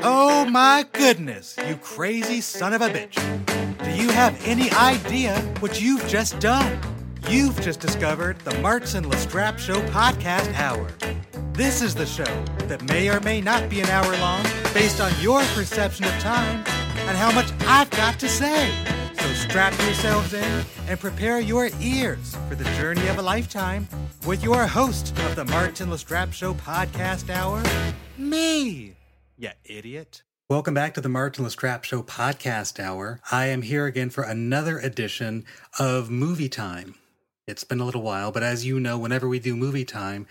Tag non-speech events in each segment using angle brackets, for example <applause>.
Oh my goodness, you crazy son of a bitch. Do you have any idea what you've just done? You've just discovered the Martin Lestrap Show podcast hour. This is the show that may or may not be an hour long based on your perception of time and how much I've got to say. So strap yourselves in and prepare your ears for the journey of a lifetime with your host of the Martin Lestrap Show podcast hour, me, you idiot. Welcome back to the Martin Lestrap Show podcast hour. I am here again for another edition of Movie Time. It's been a little while, but as you know, whenever we do Movie Time,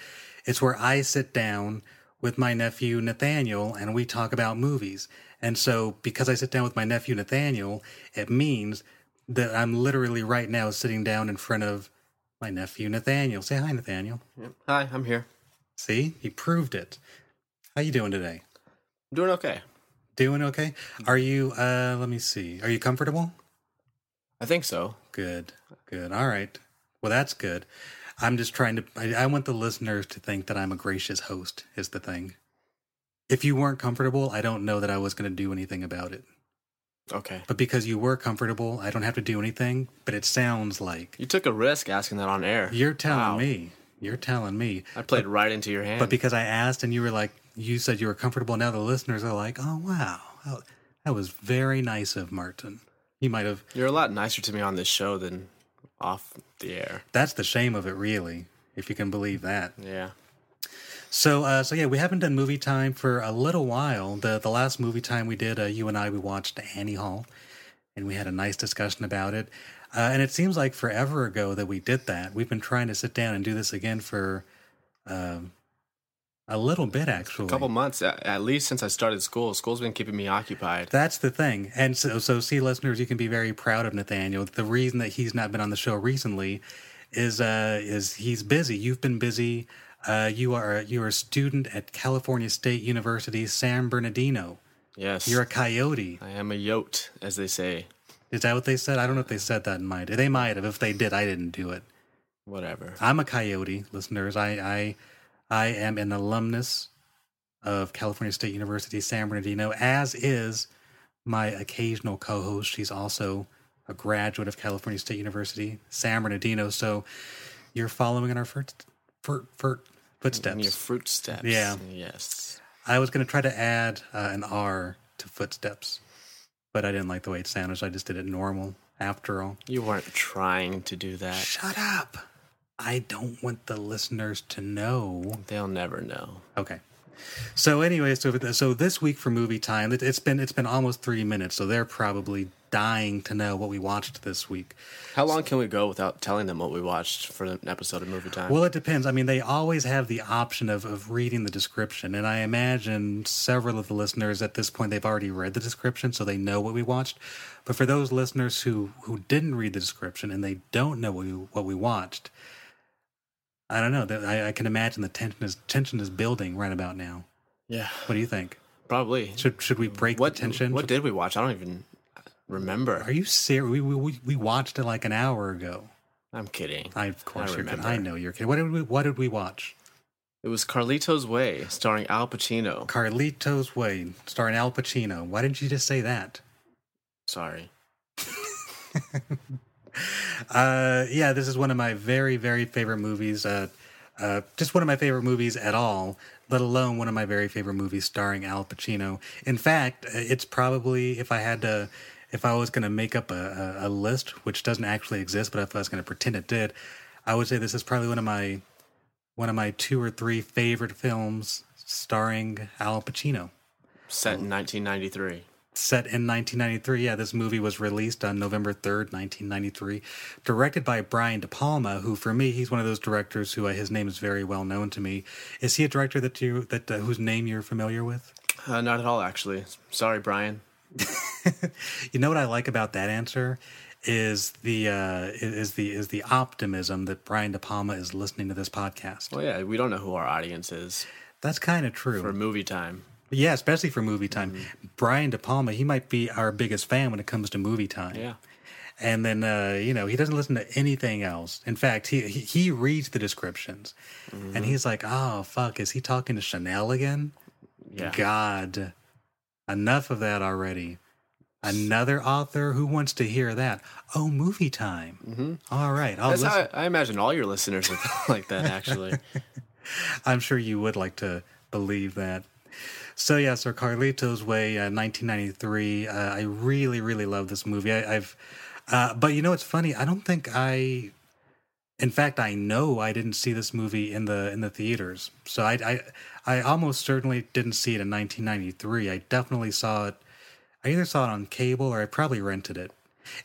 it's where I sit down with my nephew Nathaniel and we talk about movies. And so, because I sit down with my nephew Nathaniel, it means that I'm literally right now sitting down in front of my nephew Nathaniel. Say hi, Nathaniel. Hi, I'm here. See, he proved it. How you doing today? I'm doing okay. Doing okay? Are you? uh Let me see. Are you comfortable? I think so. Good. Good. All right. Well, that's good. I'm just trying to. I, I want the listeners to think that I'm a gracious host. Is the thing. If you weren't comfortable, I don't know that I was going to do anything about it. Okay. But because you were comfortable, I don't have to do anything. But it sounds like You took a risk asking that on air. you're telling Wow. me. You're telling me. I played right into your hand. But because I asked and you were like, you said you were comfortable. Now the listeners are like, oh wow, that was very nice of Martin. He might have. You're a lot nicer to me on this show than off the air. That's the shame of it, really, if you can believe that. Yeah. So, uh, so yeah, we haven't done movie time for a little while. The the last movie time we did, uh, you and I, we watched Annie Hall, and we had a nice discussion about it. Uh, and it seems like forever ago that we did that. We've been trying to sit down and do this again for um, a little bit, actually. A couple months, at, least since I started school. School's been keeping me occupied. That's the thing. And so, so see, listeners, you can be very proud of Nathaniel. The reason that he's not been on the show recently is uh, is he's busy. You've been busy. Uh, you are you are a student at California State University, San Bernardino. Yes. You're a coyote. I am a yote, as they say. Is that what they said? I don't know if they said that in my. They might have. If they did, I didn't do it. Whatever. I'm a coyote, listeners. I I I am an alumnus of California State University, San Bernardino, as is my occasional co-host. She's also a graduate of California State University, San Bernardino. So you're following in our first, for, for footsteps. In your fruit steps. Yeah. Yes. I was going to try to add uh, an R to footsteps, but I didn't like the way it sounded, so I just did it normal. After all, You weren't trying to do that. shut up. I don't want the listeners to know They'll never know. Okay. So anyway, so so this week for movie time, it, it's been it's been almost three minutes, so they're probably dying to know what we watched this week. How long can we go without telling them what we watched for an episode of Movie Time? Well, it depends. I mean, they always have the option of, of reading the description, and I imagine several of the listeners at this point they've already read the description, so they know what we watched. But for those listeners who who didn't read the description and they don't know what we what we watched, I don't know. I, I can imagine the tension is tension is building right about now. yeah. What do you think? Probably. Should should we break what the tension? What did we watch? I don't even remember. Are you serious? We, we we watched it like an hour ago. I'm kidding. I of course I you're kidding. I know you're kidding. What did we What did we watch? It was Carlito's Way, starring Al Pacino. Carlito's Way, starring Al Pacino. Why didn't you just say that? Sorry. <laughs> Uh, yeah, this is one of my very very favorite movies. Uh, uh, just one of my favorite movies at all. Let alone one of my very favorite movies starring Al Pacino. In fact, uh, it's probably if I had to. If I was going to make up a, a, a list, which doesn't actually exist, but if I was going to pretend it did, I would say this is probably one of my one of my two or three favorite films starring Al Pacino. Set in 1993. Set in 1993. Yeah, this movie was released on November 3rd, 1993. Directed by Brian De Palma, who for me, he's one of those directors who uh, his name is very well known to me. Is he a director that you that uh, whose name you're familiar with? Uh, not at all, actually. Sorry, Brian. <laughs> <laughs> You know what I like about that answer is the uh, is the is the optimism that Brian De Palma is listening to this podcast. Well, yeah, we don't know who our audience is That's kind of true. for movie time. Yeah, especially for movie time. Mm-hmm. Brian De Palma, he might be our biggest fan when it comes to movie time. Yeah. And then uh, you know he doesn't listen to anything else. In fact, he he, he reads the descriptions, Mm-hmm. and he's like, "Oh fuck, is he talking to Chanel again?" Yeah. God, enough of that already. Another author who wants to hear that. Oh, movie time. Mm-hmm. All right. I'll That's listen. I, I imagine all your listeners are <laughs> like that. Actually, <laughs> I'm sure you would like to believe that. So yeah, so Carlito's Way, uh, 1993. Uh, I really, really love this movie. I, I've, uh, but you know, it's funny. I don't think I. In fact, I know I didn't see this movie in the in the theaters. So I, I, I almost certainly didn't see it in 1993. I definitely saw it. I either saw it on cable or I probably rented it.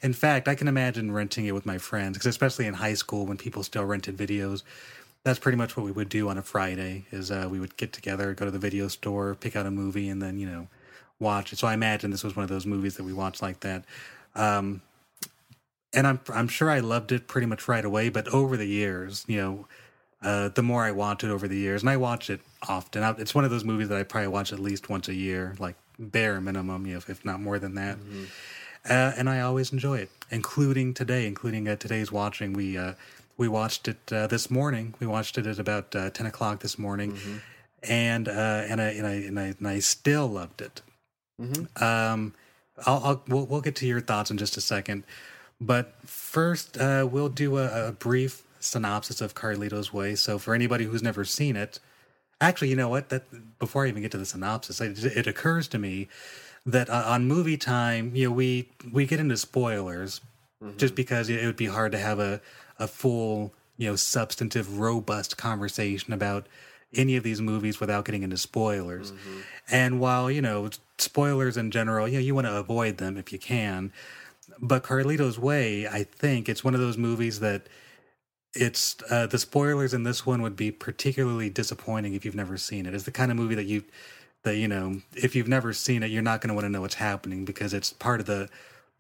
In fact, I can imagine renting it with my friends, because especially in high school when people still rented videos, that's pretty much what we would do on a Friday. Is uh, we would get together, go to the video store, pick out a movie, and then you know watch it. So I imagine this was one of those movies that we watched like that. Um, and I'm I'm sure I loved it pretty much right away. But over the years, you know, uh, the more I watch it over the years, and I watch it often. I, it's one of those movies that I probably watch at least once a year, like bare minimum, you know, if not more than that. Mm-hmm. Uh, and I always enjoy it, including today, including uh, today's watching. We uh, we watched it uh, this morning. We watched it at about uh, ten o'clock this morning, mm-hmm. and uh, and I and I and I, and I still loved it. Mm-hmm. Um, I'll, I'll we'll, we'll get to your thoughts in just a second, but first uh, we'll do a, a brief synopsis of Carlito's Way. So for anybody who's never seen it, actually, you know what? That before I even get to the synopsis, it, it occurs to me that uh, on movie time, you know, we we get into spoilers mm-hmm. just because it would be hard to have a a full, you know, substantive, robust conversation about any of these movies without getting into spoilers. Mm-hmm. And while, you know, spoilers in general, you know, you want to avoid them if you can. But Carlito's Way, I think it's one of those movies that it's uh, the spoilers in this one would be particularly disappointing if you've never seen it. It's the kind of movie that you that you know if you've never seen it, you're not going to want to know what's happening because it's part of the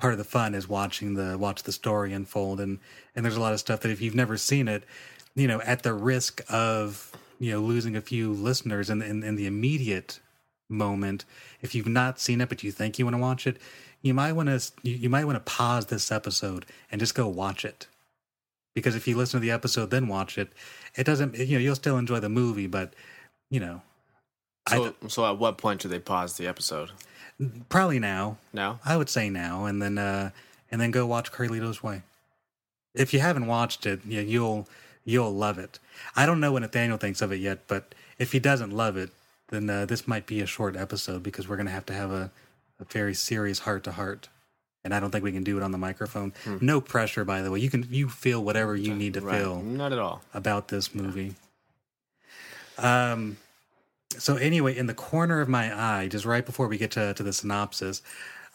part of the fun is watching the watch the story unfold and and there's a lot of stuff that if you've never seen it, you know, at the risk of you know losing a few listeners in in, in the immediate moment, if you've not seen it but you think you want to watch it, you might want to you, you might want to pause this episode and just go watch it because if you listen to the episode then watch it, it doesn't. You know, you'll still enjoy the movie, but you know. So, so at what point do they pause the episode? Probably now. Now, I would say now, and then uh, and then go watch Carlito's Way. If you haven't watched it, yeah, you'll you'll love it. I don't know what Nathaniel thinks of it yet, but if he doesn't love it, then uh, this might be a short episode because we're going to have to have a, a very serious heart to heart and I don't think we can do it on the microphone. Hmm. No pressure, by the way. You can you feel whatever you need to right. feel. Not at all about this movie. Um. So anyway, in the corner of my eye, just right before we get to to the synopsis,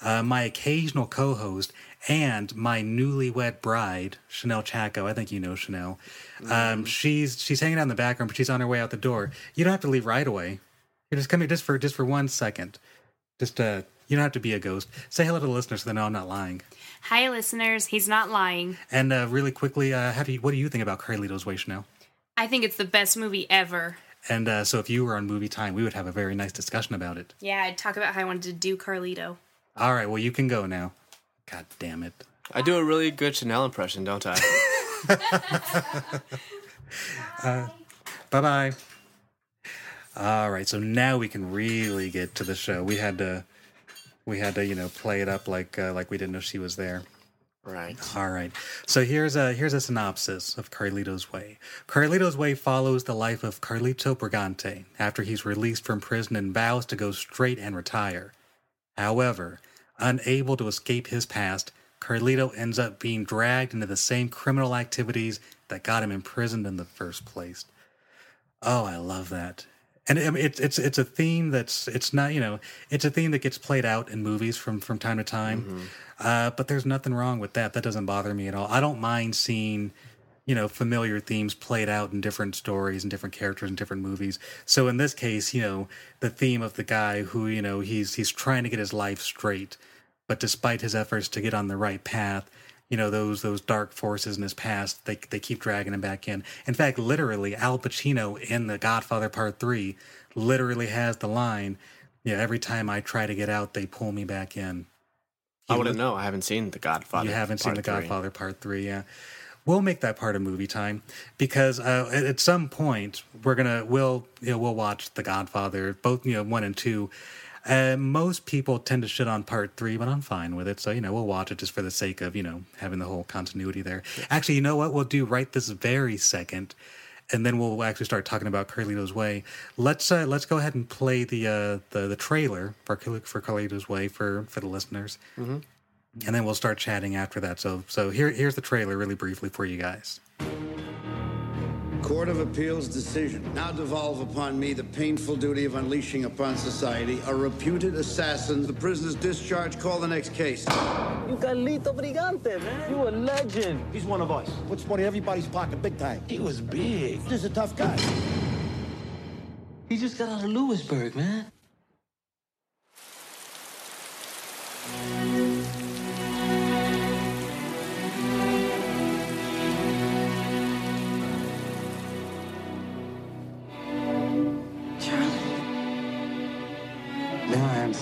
uh, my occasional co-host and my newlywed bride, Chanel Chaco. I think you know Chanel. Um, mm. she's she's hanging out in the background, but she's on her way out the door. You don't have to leave right away. You're just coming just for just for one second, just to you don't have to be a ghost. Say hello to the listeners so they know I'm not lying. Hi, listeners. He's not lying. And uh, really quickly, uh, how do you, what do you think about Carlito's Way now? I think it's the best movie ever. And uh, so if you were on movie time, we would have a very nice discussion about it. Yeah, I'd talk about how I wanted to do Carlito. All right, well, you can go now. God damn it. I do a really good Chanel impression, don't I? <laughs> uh, bye bye. All right, so now we can really get to the show. We had to we had to you know play it up like uh, like we didn't know she was there. Right. All right. So here's a here's a synopsis of Carlito's Way. Carlito's Way follows the life of Carlito Brigante after he's released from prison and vows to go straight and retire. However, unable to escape his past, Carlito ends up being dragged into the same criminal activities that got him imprisoned in the first place. Oh, I love that and it's it's it's a theme that's it's not you know it's a theme that gets played out in movies from from time to time, mm-hmm. uh, but there's nothing wrong with that. That doesn't bother me at all. I don't mind seeing you know familiar themes played out in different stories and different characters and different movies. So in this case, you know the theme of the guy who you know he's he's trying to get his life straight, but despite his efforts to get on the right path, you know those those dark forces in his past they they keep dragging him back in. In fact literally al pacino in the godfather part 3 literally has the line yeah every time i try to get out they pull me back in. He i wouldn't know i haven't seen the godfather you haven't seen the godfather part 3 yeah. We'll make that part of movie time because uh, at some point we're gonna we'll you know we'll watch the godfather both you know one and two Uh, most people tend to shit on part three, but I'm fine with it. So, you know, we'll watch it just for the sake of, you know, having the whole continuity there. Actually, you know what we'll do right this very second? And then we'll actually start talking about Carlito's Way. Let's uh, let's go ahead and play the uh, the the trailer for for Carlito's Way for for the listeners, mm-hmm. and then we'll start chatting after that. So so here here's the trailer really briefly for you guys. Court of Appeals decision. Now devolve upon me the painful duty of unleashing upon society a reputed assassin. The prisoner's discharge. Call the next case. You Carlito Brigante, man. You a legend. He's one of us. Puts money in everybody's pocket big time. He was big. He's a tough guy. He just got out of Lewisburg, man.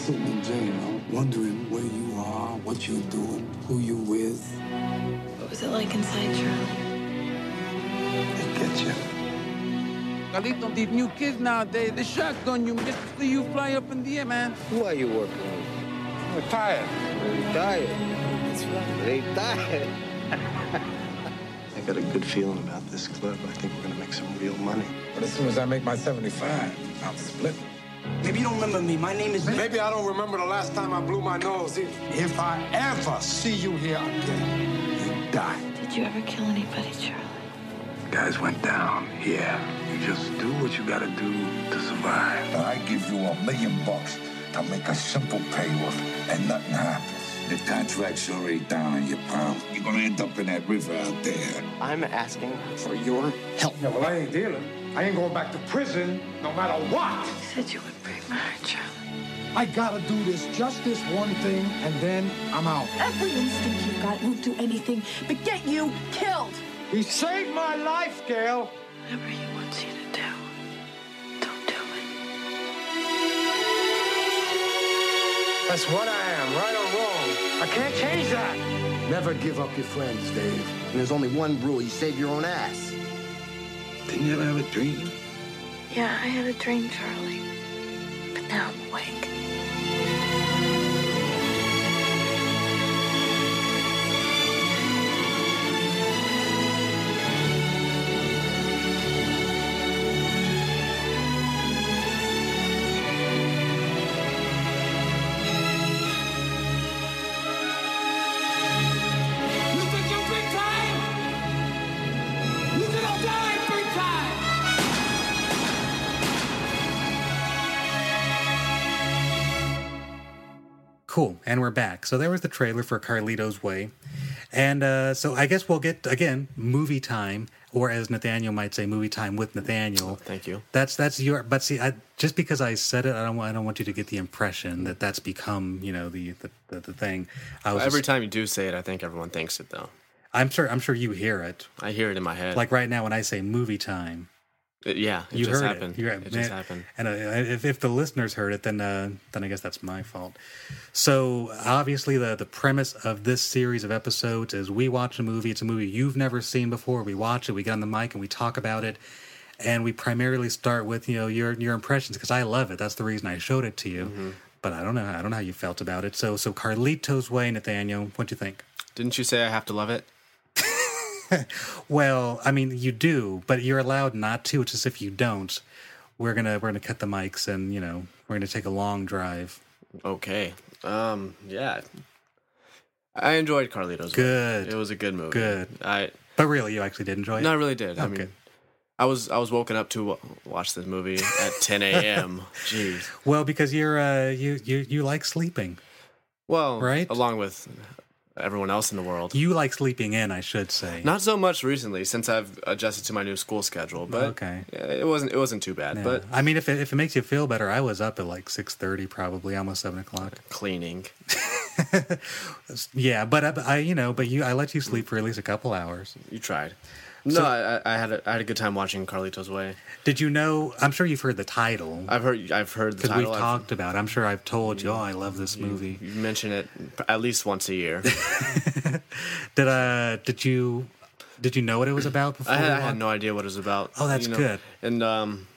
Sitting in jail, wondering where you are, what you're doing, who you with. What was it like inside, Charlie? They get you. Carlito, these new kids nowadays, they shotgun you, Mr. See you fly up in the air, man. Who are you working with? I'm retired. Retired. That's right. Retired. <laughs> I got a good feeling about this club. I think we're gonna make some real money. But as soon as I make my 75, I'm splitting. Maybe you don't remember me. My name is... Maybe I don't remember the last time I blew my nose either. If I ever see you here again, you die. Did you ever kill anybody, Charlie? Guys went down, yeah. You just do what you gotta do to survive. I give you a million bucks to make a simple payoff, and nothing happens. The contract's already down on your palm. You're gonna end up in that river out there. I'm asking for your help. Yeah, well, I ain't dealing. I ain't going back to prison no matter what. You said you would break Charlie. I gotta do this, just this one thing, and then I'm out. Every instinct you've got won't do anything but get you killed. He saved my life, Gail. Whatever he wants you to do, don't do it. That's what I am, right or wrong. I can't change that. Never give up your friends, Dave. And there's only one rule you save your own ass. Didn't you ever have a dream? Yeah, I had a dream, Charlie. Now I'm awake. Cool, and we're back. So there was the trailer for Carlito's Way, and uh, so I guess we'll get again movie time, or as Nathaniel might say, movie time with Nathaniel. Thank you. That's that's your. But see, I, just because I said it, I don't. want- I don't want you to get the impression that that's become you know the the, the, the thing. I was Every just- time you do say it, I think everyone thinks it though. I'm sure. I'm sure you hear it. I hear it in my head. Like right now when I say movie time, yeah, it you just heard happened. it. You're, it just happened. And uh, if, if the listeners heard it, then uh, then I guess that's my fault. So obviously, the the premise of this series of episodes is we watch a movie. It's a movie you've never seen before. We watch it. We get on the mic and we talk about it. And we primarily start with you know your your impressions because I love it. That's the reason I showed it to you. Mm-hmm. But I don't know. I don't know how you felt about it. So so Carlito's Way, Nathaniel. What do you think? Didn't you say I have to love it? <laughs> Well, I mean, you do, but you're allowed not to. It's just if you don't, we're gonna we're gonna cut the mics and you know we're gonna take a long drive. Okay. Um. Yeah. I enjoyed Carlito's. Good. It was a good movie. Good. I. But really, you actually did enjoy it. No, I really did. I mean, I was I was woken up to watch this movie at <laughs> 10 a.m. Jeez. Well, because you're uh you you you like sleeping. Well, Right? Along with everyone else in the world. You like sleeping in, I should say. Not so much recently since I've adjusted to my new school schedule, but Okay. it wasn't it wasn't too bad. Yeah. But I mean, if it, if it makes you feel better, I was up at like six thirty, probably almost seven o'clock. cleaning. <laughs> <laughs> Yeah, but uh, I, I you know, but you I let you sleep for at least a couple hours. You tried. No, I, I had a, I had a good time watching Carlito's Way. Did you know? I'm sure you've heard the title I've heard I've heard the because we've. I've- talked about. it. I'm sure I've told you. Oh, I love this movie. You mention it at least once a year. <laughs> Did uh did you did you know what it was about before? I had, I had no idea what it was about. Oh, that's you know? good. And um,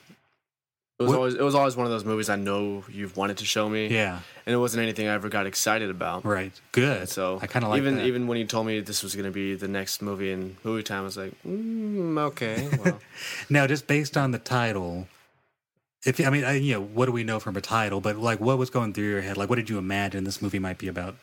It was What- always it was always one of those movies I know you've wanted to show me. Yeah. and it wasn't anything I ever got excited about. Right. Good. So I kind of like even that. even when you told me this was going to be the next movie in movie time, I was like, mm, okay, <laughs> well, Now, just based on the title, if I mean, I, you know, what do we know from a title? But like, what was going through your head? Like, what did you imagine this movie might be about?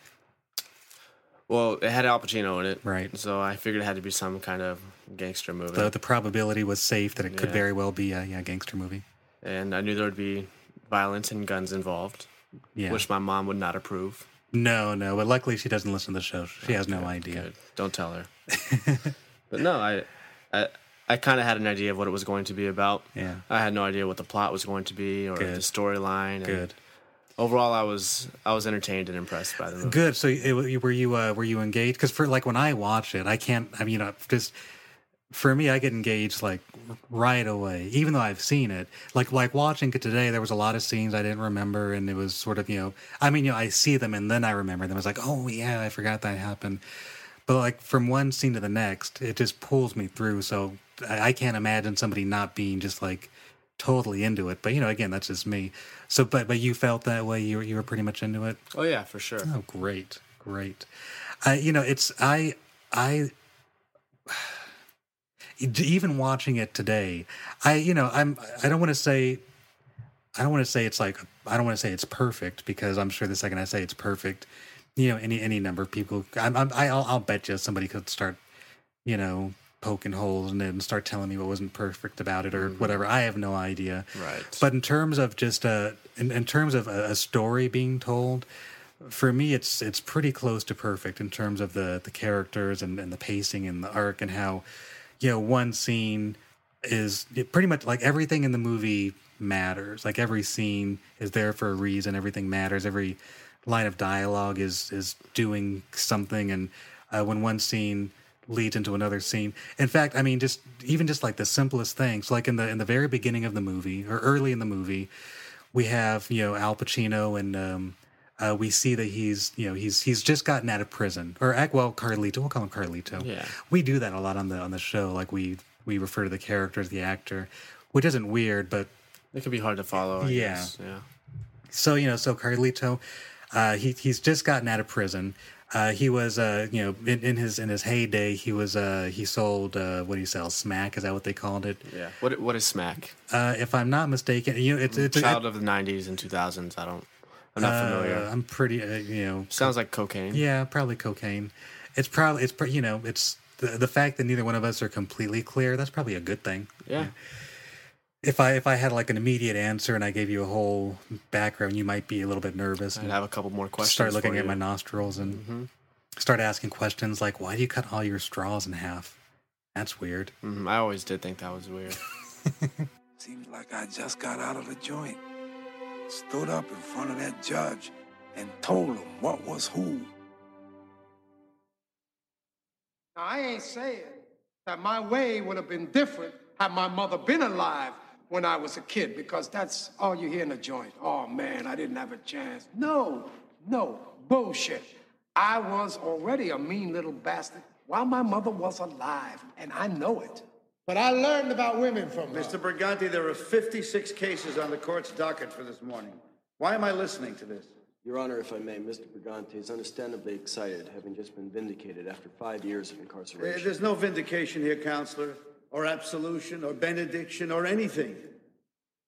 well, it had Al Pacino in it, Right. So I figured it had to be some kind of gangster movie, The the probability was safe that it could Yeah. very well be a yeah, gangster movie. And I knew there would be violence and guns involved, Yeah. which my mom would not approve. No, no, but luckily she doesn't listen to the show. She has no Good, idea. good. Don't tell her. <laughs> but no, I, I, I kind of had an idea of what it was going to be about. Yeah. I had no idea what the plot was going to be or Good. the storyline. Good. Overall, I was I was entertained and impressed by the movie. Good. So it, were you uh, were you engaged? Because for like when I watch it, I can't. I mean, you know, just for me, I get engaged like right away, even though I've seen it. Like like watching it today, there was a lot of scenes I didn't remember, and it was sort of you know, I mean, you know, I see them and then I remember them. I was like, oh yeah, I forgot that happened. But like from one scene to the next, it just pulls me through. So I, I can't imagine somebody not being just like totally into it. But you know, again, that's just me. So, but but you felt that way. You were you were pretty much into it. Oh yeah, for sure. Oh, great, great. I, you know, it's I, I, even watching it today, I, you know, I'm, I don't want to say, I don't want to say it's like, I don't want to say it's perfect because I'm sure the second I say it's perfect, you know, any any number of people, I'm, I'm I'll, I'll bet you somebody could start, you know, poking holes in it and start telling me what wasn't perfect about it or whatever. I have no idea. Right. But in terms of just uh, in, in terms of a, a story being told, for me, it's it's pretty close to perfect in terms of the the characters and, and the pacing and the arc and how, you know, one scene is pretty much like everything in the movie matters. Like every scene is there for a reason. Everything matters. Every line of dialogue is is doing something. And uh, when one scene leads into another scene. In fact, I mean, just even just like the simplest things, like in the in the very beginning of the movie or early in the movie, we have you know Al Pacino and um, uh, we see that he's you know he's he's just gotten out of prison or well Carlito. We'll call him Carlito. Yeah. we do that a lot on the on the show. Like we we refer to the character as the actor, which isn't weird, but It could be hard to follow. I Yeah. Guess. Yeah. so you know, so Carlito, uh, he he's just gotten out of prison. Uh, he was, uh, you know, in, in his in his heyday, he was uh, he sold uh, what do you sell? Smack is that what they called it? Yeah. What What is Smack? Uh, if I'm not mistaken, you know, it's it's Child of the '90s and 2000s. I don't. I'm not uh, familiar. I'm pretty, uh, you know, Sounds like cocaine. yeah, probably cocaine. It's probably it's you know it's the the fact that neither one of us are completely clear. That's probably a good thing. Yeah. If I if I had like an immediate answer and I gave you a whole background, you might be a little bit nervous. I'd and have a couple more questions. start looking for at you. my nostrils and Mm-hmm. start asking questions like, "Why do you cut all your straws in half?" That's weird. Mhm, I always did think that was weird. <laughs> Seems like I just got out of the joint. Stood up in front of that judge and told him what was who. Now, I ain't saying that my way would have been different had my mother been alive when I was a kid, because that's all you hear in the joint. Oh, man, I didn't have a chance. No, no, bullshit. I was already a mean little bastard while my mother was alive, and I know it. But I learned about women from her. Mr. Brigante, there are 56 cases on the court's docket for this morning. Why am I listening to this? Your Honor, if I may, Mr. Brigante is understandably excited, having just been vindicated after five years of incarceration. Eh, there's no vindication here, counselor, or absolution, or benediction, or anything,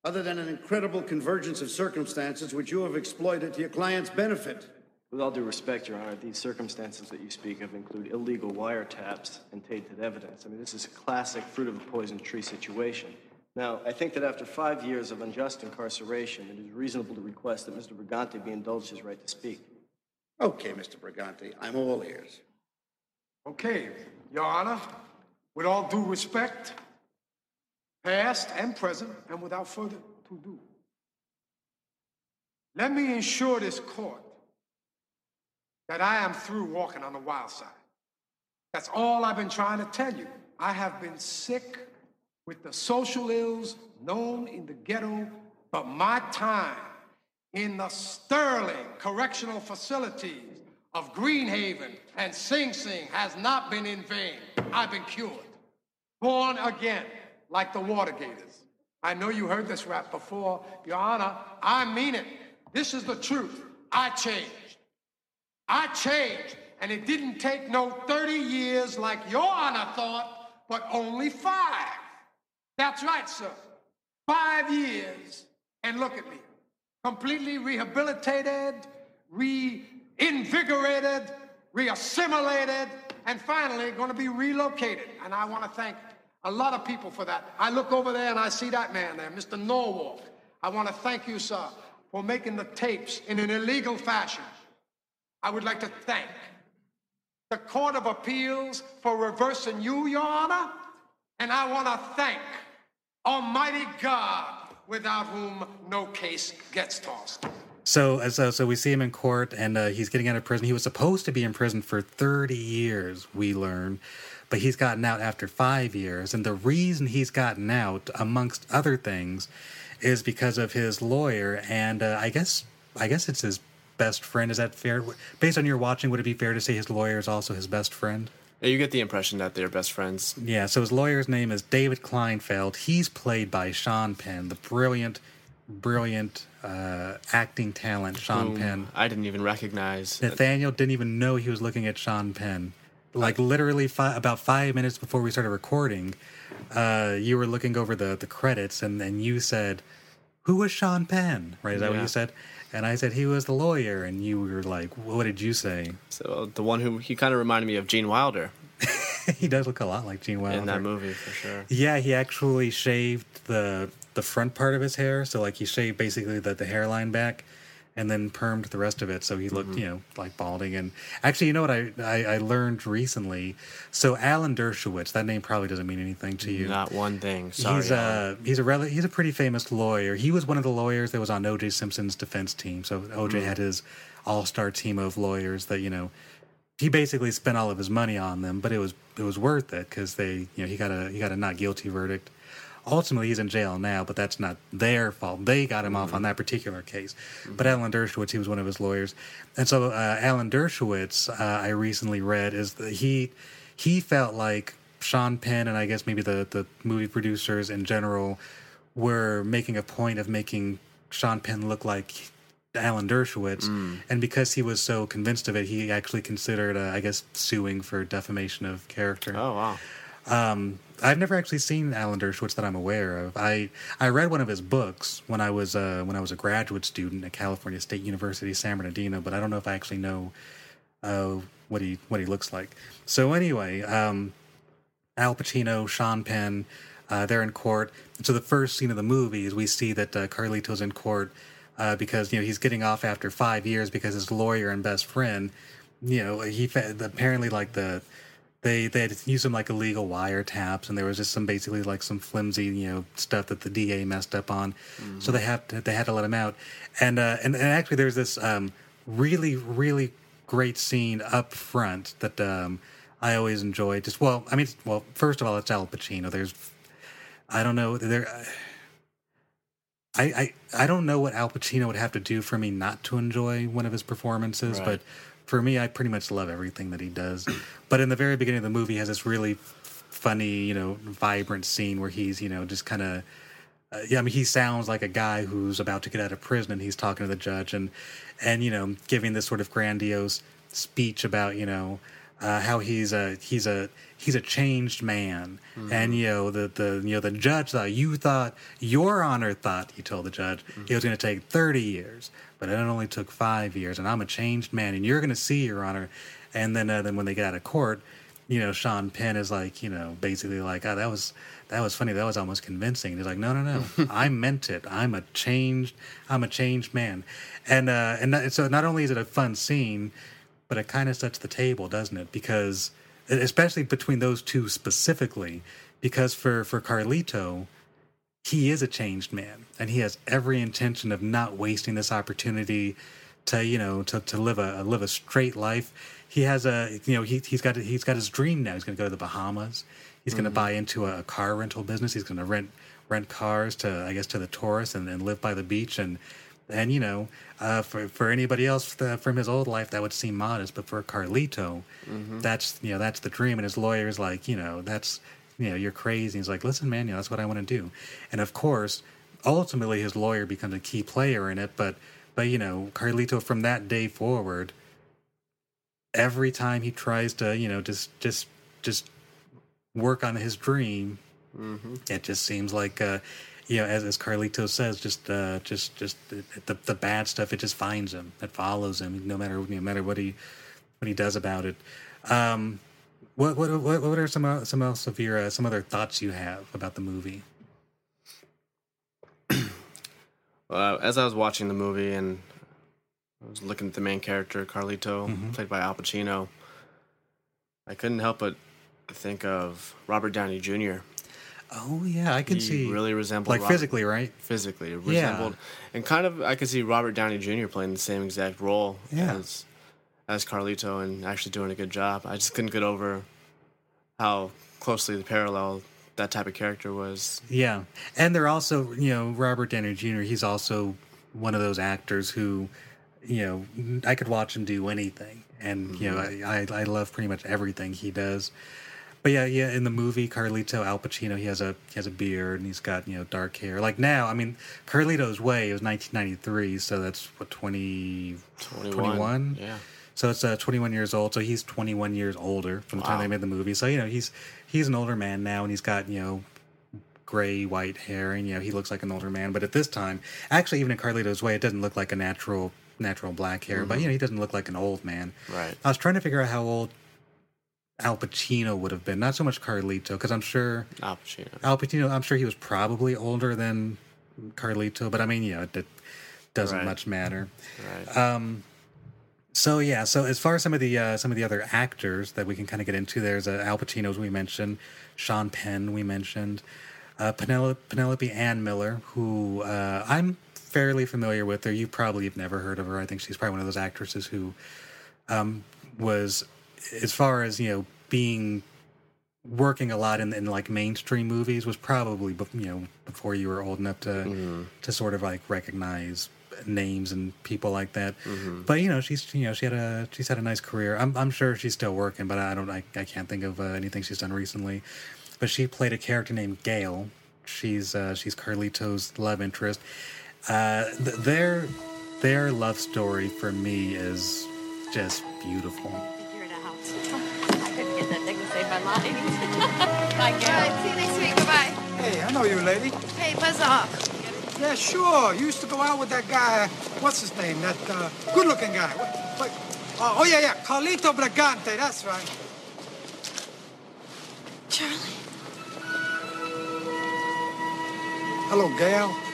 other than an incredible convergence of circumstances which you have exploited to your client's benefit. With all due respect, Your Honor, these circumstances that you speak of include illegal wiretaps and tainted evidence. I mean, this is a classic fruit of a poison tree situation. Now, I think that after five years of unjust incarceration, it is reasonable to request that Mr. Brigante be indulged his right to speak. Okay, Mr. Brigante, I'm all ears. Okay, Your Honor, with all due respect, past and present, and without further ado, let me assure this court that I am through walking on the wild side. That's all I've been trying to tell you. I have been sick with the social ills known in the ghetto, but my time in the sterling correctional facilities of Greenhaven and Sing Sing has not been in vain. I've been cured, born again, like the Water Gators. I know you heard this rap before. Your Honor, I mean it. This is the truth. I changed. I changed, and it didn't take no 30 years like Your Honor thought, but only five. That's right, sir. Five years, and look at me. Completely rehabilitated, reinvigorated, reassimilated, and finally going to be relocated. And I want to thank a lot of people for that. I look over there and I see that man there, Mr. Norwalk. I want to thank you, sir, for making the tapes in an illegal fashion. I would like to thank the Court of Appeals for reversing you, Your Honor. And I want to thank Almighty God, without whom no case gets tossed. So, uh, so, so we see him in court, and uh, he's getting out of prison. He was supposed to be in prison for 30 years, we learn, but he's gotten out after five years. And the reason he's gotten out, amongst other things, is because of his lawyer. And uh, I guess, I guess it's his best friend. Is that fair? Based on your watching, would it be fair to say his lawyer is also his best friend? Yeah, you get the impression that they're best friends. Yeah. So his lawyer's name is David Kleinfeld. He's played by Sean Penn, the brilliant, brilliant uh, acting talent, Sean Penn. I didn't even recognize. Nathaniel didn't even know he was looking at Sean Penn. Like literally fi- about five minutes before we started recording, uh, you were looking over the, the credits and then you said, "Who was Sean Penn?" Right? Is that what you said? And I said he was the lawyer, and you were like, "What did you say?" So uh, the one who he kind of reminded me of Gene Wilder. <laughs> He does look a lot like Gene Wilder in that movie for sure. Yeah, he actually shaved the the front part of his hair, so like he shaved basically the, the hairline back, and then permed the rest of it, so he looked Mhm. you know like balding. And actually, you know what I, I I learned recently? So Alan Dershowitz, that name probably doesn't mean anything to you. Not one thing. Sorry. he's Alan. a he's a rel- he's a pretty famous lawyer. He was one of the lawyers that was on O.J. Simpson's defense team. So O.J. Mm. had his all star team of lawyers that you know he basically spent all of his money on them, but it was it was worth it because they you know he got a he got a not guilty verdict. Ultimately, he's in jail now, but that's not their fault. They got him off on that particular case. But Alan Dershowitz, he was one of his lawyers, and so uh, Alan Dershowitz, uh, I recently read, is that he he felt like Sean Penn and I guess maybe the the movie producers in general were making a point of making Sean Penn look like Alan Dershowitz, and because he was so convinced of it, he actually considered, uh, I guess, suing for defamation of character. Oh wow! Um, I've never actually seen Alan Dershowitz that I'm aware of. I I read one of his books when I was uh, when I was a graduate student at California State University, San Bernardino, but I don't know if I actually know uh, what he what he looks like. So anyway, um, Al Pacino, Sean Penn, uh, they're in court. So the first scene of the movie is we see that uh, Carlito's in court uh, because you know he's getting off after five years because his lawyer and best friend, you know, he fa- apparently like the they they had used some like illegal wiretaps and there was just some basically like some flimsy you know stuff that the DA messed up on, so they had to, they had to let him out, and uh, and, and actually there's this um, really really great scene up front that um, I always enjoy. Just well, I mean, well, first of all, it's Al Pacino. There's I don't know there. I, I I don't know what Al Pacino would have to do for me not to enjoy one of his performances, Right. but for me, I pretty much love everything that he does. but in the very beginning of the movie, he has this really funny, you know, vibrant scene where he's, you know, just kind of. Uh, yeah, I mean, he sounds like a guy who's about to get out of prison, and he's talking to the judge, and and you know, giving this sort of grandiose speech about you know uh, how he's a he's a he's a changed man, and you know the the you know the judge thought you thought your honor thought he told the judge it was going to take thirty years, but it only took five years, and I'm a changed man, and you're going to see your honor, and then uh, then when they get out of court, you know Sean Penn is like you know basically like oh that was that was funny. That was almost convincing. And he's like no no no. <laughs> I meant it. I'm a changed I'm a changed man, and uh, and that, so not only is it a fun scene but it kind of sets the table, doesn't it? Because especially between those two specifically, because for for Carlito, he is a changed man, and he has every intention of not wasting this opportunity to you know to, to live a live a straight life. He has a you know he he's got he's got his dream now. He's going to go to the Bahamas. He's going to mm-hmm. buy into a, car rental business. He's going to rent rent cars to I guess to the tourists and, and live by the beach and and you know uh, for for anybody else that, from his old life that would seem modest, but for Carlito, Mhm. that's you know that's the dream. And his lawyer's like you know that's you know, you're crazy. He's like, listen, man, you know, that's what I want to do. And of course, ultimately, his lawyer becomes a key player in it. But, but you know, Carlito from that day forward, every time he tries to, you know, just, just, just work on his dream, Mm-hmm. it just seems like, uh, you know, as, as Carlito says, just, uh, just, just the, the, the bad stuff. It just finds him. It follows him, no matter, no matter what he, what he does about it. Um, what what what what are some some else of your uh, some other thoughts you have about the movie? <clears throat> Uh, as I was watching the movie and I was looking at the main character, Carlito, Mhm. played by Al Pacino, I couldn't help but think of Robert Downey Jr. Oh yeah, I can he see really resembled like Robert- physically, right? Physically, it Yeah. resembled, and kind of I could see Robert Downey Jr. playing the same exact role Yeah. as as Carlito and actually doing a good job. I just couldn't get over how closely the parallel that type of character was. Yeah, and they're also you know Robert Downey Jr. He's also one of those actors who, you know, I could watch him do anything, and you know mm-hmm. I, I I love pretty much everything he does. But yeah, yeah, in the movie Carlito Al Pacino, he has a he has a beard and he's got you know dark hair. Like now, I mean, Carlito's Way it was 1993, so that's what 20, 21, 21? yeah. So it's uh, 21 years old. So he's 21 years older from the time they made the movie. So you know he's he's an older man now, and he's got you know gray white hair, and you know he looks like an older man. But at this time, actually, even in Carlito's Way, it doesn't look like a natural natural black hair. But Mhm. you know he doesn't look like an old man. Right. I was trying to figure out how old Al Pacino would have been. Not so much Carlito, because I'm sure Al Pacino. Al Pacino. I'm sure he was probably older than Carlito, but I mean, you know, it, it doesn't Right. much matter. Right. Um, so yeah, so as far as some of the uh, some of the other actors that we can kind of get into, there's uh, Al Pacino's we mentioned, Sean Penn we mentioned, uh, Penelope, Penelope Ann Miller, who uh, I'm fairly familiar with her. You probably have never heard of her. I think she's probably one of those actresses who um, was, as far as you know, being working a lot in, in like mainstream movies was probably you know before you were old enough to to sort of like recognize names and people like that. But you know, she's you know she had a she's had a nice career. I'm I'm sure she's still working, but I don't I, I can't think of uh, anything she's done recently. But she played a character named Gail. She's uh, she's Carlito's love interest. Uh, th- their their love story for me is just beautiful. I couldn't get that thing to save my life. Bye, All right, <laughs> see you next week. Goodbye. Hey, I know you, lady. Hey, buzz off. Yeah, sure. You used to go out with that guy. What's his name? That uh, good-looking guy. Oh, oh, yeah, yeah. Carlito Brigante. That's right. Charlie. Hello, Gail.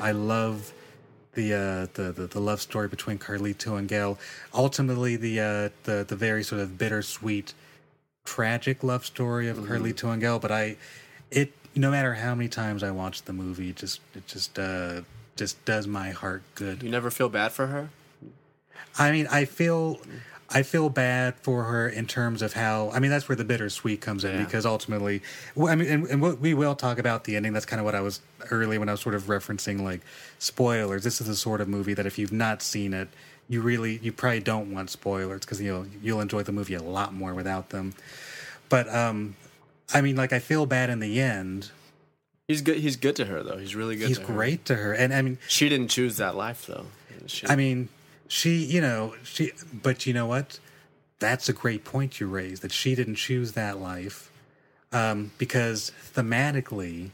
I love the, uh, the the the love story between Carlito and Gail. Ultimately, the uh, the the very sort of bittersweet, tragic love story of Carlito and Gail. But I, it no matter how many times I watch the movie, it just it just uh, just does my heart good. You never feel bad for her? I mean, I feel I feel bad for her in terms of how. I mean, that's where the bittersweet comes in Yeah. because ultimately, I mean, and, and what- we will talk about the ending. That's kind of what I was earlier when I was sort of referencing like spoilers. This is the sort of movie that if you've not seen it, you really you probably don't want spoilers because you know you'll enjoy the movie a lot more without them. But um, I mean, like I feel bad in the end. He's good. He's good to her though. He's really good. He's to her. great to her, and I mean, she didn't choose that life though. She, I mean, she, you know, she, but you know what? That's a great point you raised that she didn't choose that life um, because thematically,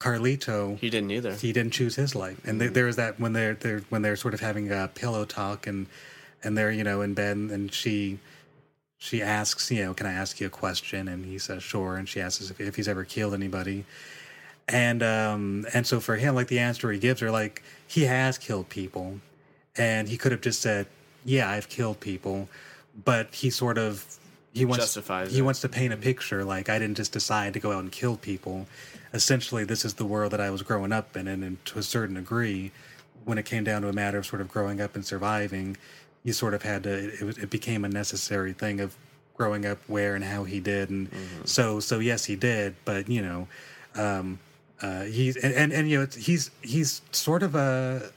Carlito, he didn't either. he didn't choose his life, and there, there's that when they're they're when they're sort of having a pillow talk and and they're you know in bed and she she asks you know can I ask you a question? And he says sure. And she asks if, if he's ever killed anybody. And um and so for him like the answer he gives her like he has killed people and he could have just said yeah I've killed people but he sort of he wants Justifies he it. wants to paint a picture like I didn't just decide to go out and kill people. Essentially this is the world that I was growing up in and, and to a certain degree when it came down to a matter of sort of growing up and surviving you sort of had to it, it became a necessary thing of growing up where and how he did and so so yes he did but you know um uh he's and and, and you know it's, he's he's sort of a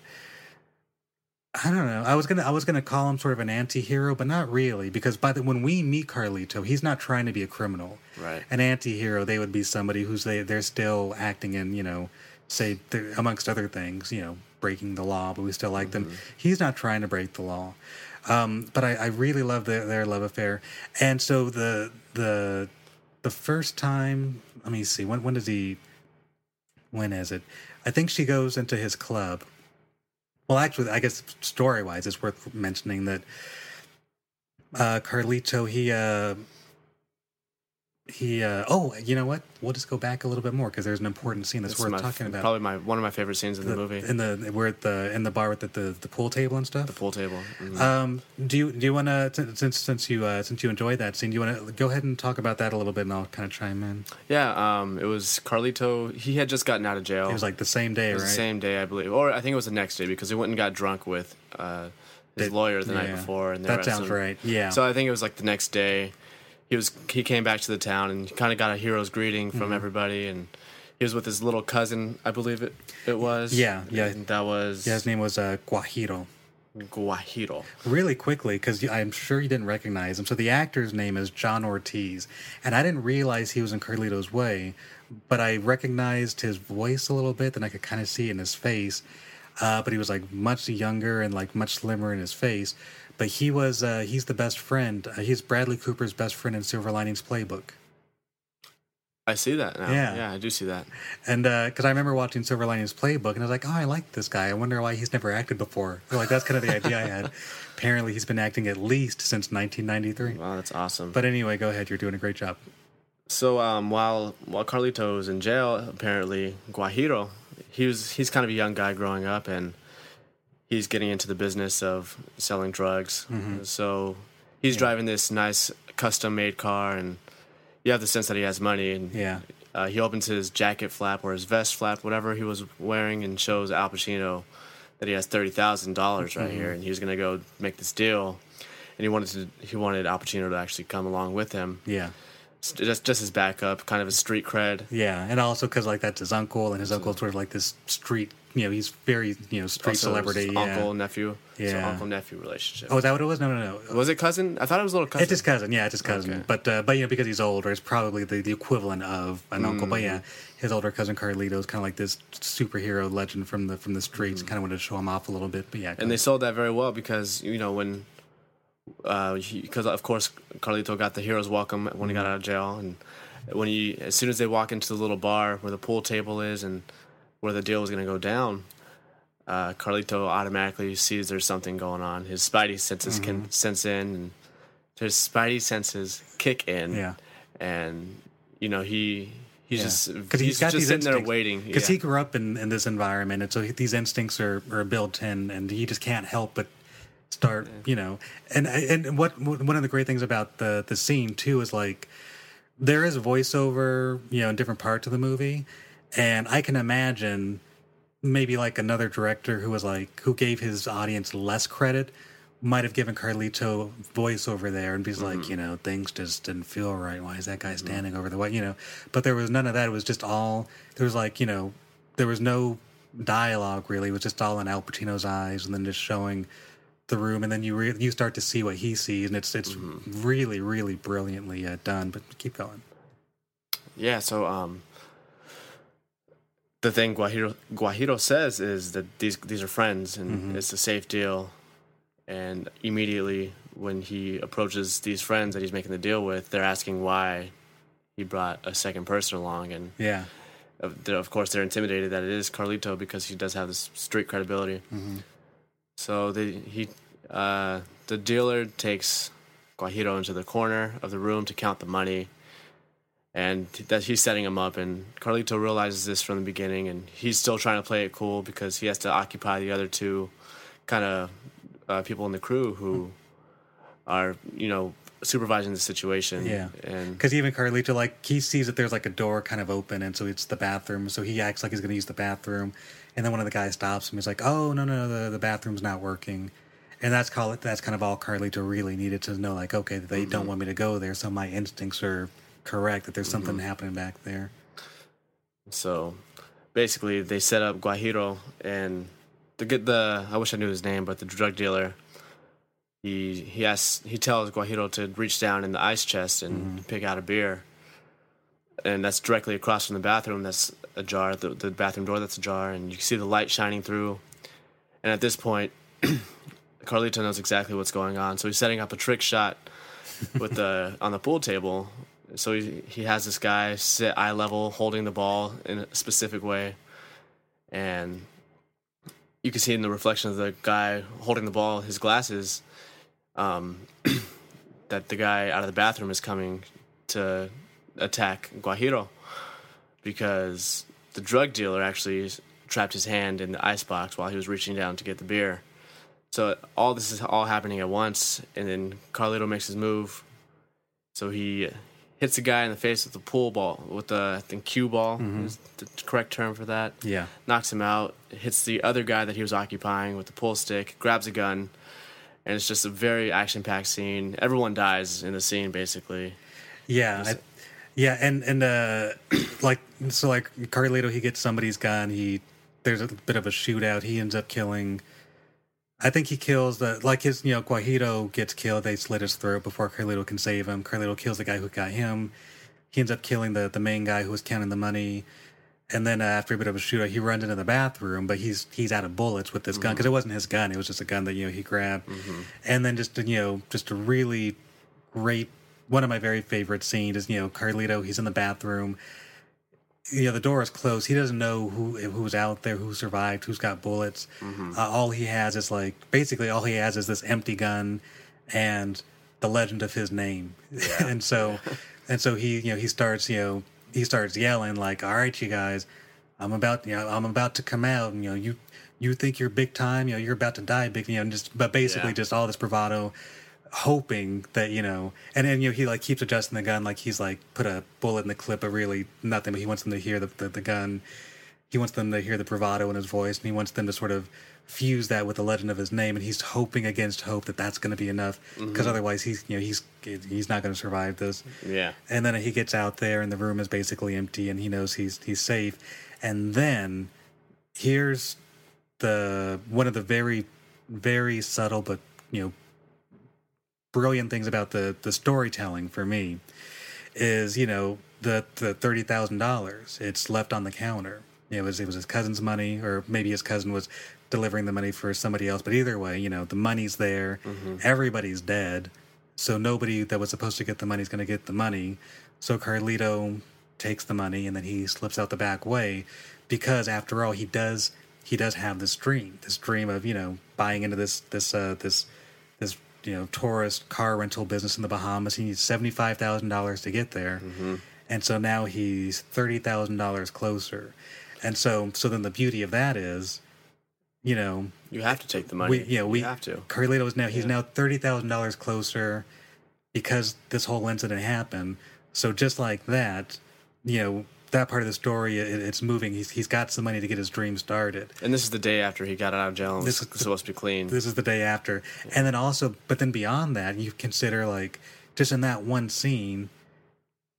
I don't know. I was gonna I was gonna call him sort of an anti-hero, but not really, because by the when we meet Carlito, he's not trying to be a criminal. Right. An anti-hero, they would be somebody who's they they're still acting in you know, say amongst other things, you know, breaking the law, but we still like them. He's not trying to break the law. Um, but I, I really love their, their love affair, and so the the the first time. Let me see. When when does he? When is it? I think she goes into his club. Well, actually, I guess story wise, it's worth mentioning that uh, Carlito he uh, he uh, oh you know what? We'll just go back a little bit more because there's an important scene that's worth my- talking about. Probably my one of my favorite scenes in the, movie. in the we're at the in the bar with the, the, the pool table and stuff. the pool table. Mhm. Um, do you do you want to since since you uh, since you enjoyed that scene, do you want to go ahead and talk about that a little bit, and I'll kind of chime in. yeah, um, it was Carlito. He had just gotten out of jail. It was like the same day, It was right? the same day, I believe, or I think it was the next day because he went and got drunk with uh, his Did- lawyer the night before, and That sounds right, yeah. So I think it was like the next day. He was he came back to the town and kind of got a hero's greeting from Mhm. everybody, and he was with his little cousin, I believe it it was. Yeah, yeah. And that was Yeah, his name was uh, Guajiro. Guajiro. Really quickly, because I'm sure you didn't recognize him. So the actor's name is John Ortiz, and I didn't realize he was in Carlito's Way, but I recognized his voice a little bit, and I could kind of see it in his face. Uh, but he was like much younger and like much slimmer in his face. But he was uh, he's the best friend. Uh, he's Bradley Cooper's best friend in Silver Linings Playbook. I see that now. Yeah. yeah, I do see that. And because I remember watching Silver Linings Playbook, and I was like, oh, I like this guy. I wonder why he's never acted before. So, like that's kind of the idea I had. <laughs> Apparently, he's been acting at least since 1993. Wow, that's awesome. But anyway, go ahead. You're doing a great job. So um, while while Carlito was in jail, apparently Guajiro, he was he's kind of a young guy growing up, and he's getting into the business of selling drugs. Mhm. So he's driving this nice custom made car, and you have the sense that he has money. And Yeah. uh, he opens his jacket flap or his vest flap, whatever he was wearing, and shows Al Pacino that he has thirty thousand dollars right Mhm. here, and he was going to go make this deal. And he wanted to he wanted Al Pacino to actually come along with him. Yeah. Just just his backup, kind of a street cred. Yeah, and also because like that's his uncle, and his uncle's sort of like this street. You know, he's very you know street Also, celebrity. his yeah. Uncle nephew. So Yeah. uncle nephew relationship. Oh, is that what it was? No, no, no. Was it cousin? I thought it was a little cousin. It's his cousin. Yeah, it's his cousin. Okay. But uh, but you know because he's older, it's probably the, the equivalent of an uncle. But yeah, Mhm. his older cousin Carlito is kind of like this superhero legend from the from the streets. Kind of wanted to show him off a little bit. But yeah, and they sold that very well because you know when, because of course Carlito got the hero's welcome when he got out of jail, and when he as soon as they walk into the little bar where the pool table is and where the deal was going to go down. Uh, Carlito automatically sees there's something going on. His spidey senses can sense in, and his spidey senses kick in. Yeah. and you know he he's just because he's he's got just these sitting there instincts. waiting Because yeah. he grew up in, in this environment, and so he- these instincts are, are built in, and he just can't help but start, you know. And and what one of the great things about the the scene too is like there is voiceover, you know, in different parts of the movie, and I can imagine maybe like another director who was like who gave his audience less credit might have given Carlito voiceover there and be like, mm-hmm. you know, things just didn't feel right. Why is that guy mm-hmm. standing over the way, you know? But there was none of that. It was just all there was like, you know, there was no dialogue really. It was just all in Al Pacino's eyes, and then just showing the room, and then you re- you start to see what he sees, and it's it's really really brilliantly uh, done. But keep going. Yeah, so um the thing Guajiro Guajiro says is that these these are friends and Mhm. it's a safe deal. And immediately when he approaches these friends that he's making the deal with, they're asking why he brought a second person along and Yeah. of, of course they're intimidated that it is Carlito because he does have this street credibility. Mm-hmm. So they, he, uh, the dealer takes Guajiro into the corner of the room to count the money, and that he's setting him up. And Carlito realizes this from the beginning, and he's still trying to play it cool because he has to occupy the other two, kind of uh, people in the crew who are you know supervising the situation. Yeah. and Because even Carlito, like, he sees that there's like a door kind of open, and so it's the bathroom. So he acts like he's going to use the bathroom, and then one of the guys stops him. He's like, "Oh no, no, the the bathroom's not working," and that's call it. That's kind of all Carlito really needed to know. Like, okay, they don't mm-hmm. want me to go there, so my instincts are correct. That there's mm-hmm. something happening back there. So basically, they set up Guajiro, and the get the I wish I knew his name, but the drug dealer. He he asks he tells Guajiro to reach down in the ice chest and mm-hmm. pick out a beer, and that's directly across from the bathroom. That's ajar, the, the bathroom door that's ajar, and you can see the light shining through. And at this point, <clears throat> Carlito knows exactly what's going on, so he's setting up a trick shot with the <laughs> on the pool table. So he he has this guy sit eye level, holding the ball in a specific way, and you can see in the reflection of the guy holding the ball, his glasses, um, <clears throat> that the guy out of the bathroom is coming to attack Guajiro because the drug dealer actually trapped his hand in the ice box while he was reaching down to get the beer. So all this is all happening at once, and then Carlito makes his move. So he hits the guy in the face with the pool ball, with the I think cue ball Mhm. is the correct term for that. Yeah. knocks him out. Hits the other guy that he was occupying with the pool stick. Grabs a gun, and it's just a very action-packed scene. Everyone dies in the scene, basically. Yeah, I, yeah, and and uh, <clears throat> like so, like Carlito, he gets somebody's gun. He there's a bit of a shootout. He ends up killing. I think he kills the like his you know Guajiro gets killed. They slit his throat before Carlito can save him. Carlito kills the guy who got him. He ends up killing the the main guy who was counting the money. And then uh, after a bit of a shootout, he runs into the bathroom, but he's he's out of bullets with this gun because it wasn't his gun; it was just a gun that you know he grabbed. And then just you know just a really great one of my very favorite scenes is you know Carlito he's in the bathroom you know the door is closed. He doesn't know who who's out there who survived who's got bullets. Uh, all he has is like basically all he has is this empty gun and the legend of his name. <laughs> And so and so he you know he starts you know he starts yelling like all right you guys i'm about you know i'm about to come out. And you know you you think you're big time. You know you're about to die big you know and just but basically Yeah. just all this bravado hoping that you know and then you know he like keeps adjusting the gun like he's like put a bullet in the clip but really nothing but he wants them to hear the, the, the gun he wants them to hear the bravado in his voice and he wants them to sort of fuse that with the legend of his name and he's hoping against hope that that's going to be enough because Mhm. otherwise he's you know he's he's not going to survive this Yeah. and then he gets out there and the room is basically empty and he knows he's he's safe and then here's the one of the very very subtle but you know brilliant things about the the storytelling for me is you know the the thirty thousand dollars it's left on the counter. It was it was his cousin's money or maybe his cousin was delivering the money for somebody else but either way you know the money's there. Everybody's dead so nobody that was supposed to get the money is going to get the money. So carlito takes the money and then he slips out the back way because after all he does he does have this dream this dream of you know buying into this this uh this this you know tourist car rental business in the bahamas he needs $75000 to get there mm-hmm. and so now he's $30000 closer and so so then the beauty of that is you know You have to take the money. we, yeah, we You have to. Carlito is now he's Yeah. now thirty thousand dollars closer because this whole incident happened. So just like that, you know that part of the story, it, it's moving. He's he's got some money to get his dream started. And this is the day after he got out of jail. and This was is supposed to be clean. This is the day after, and then also, but then beyond that, you consider like just in that one scene,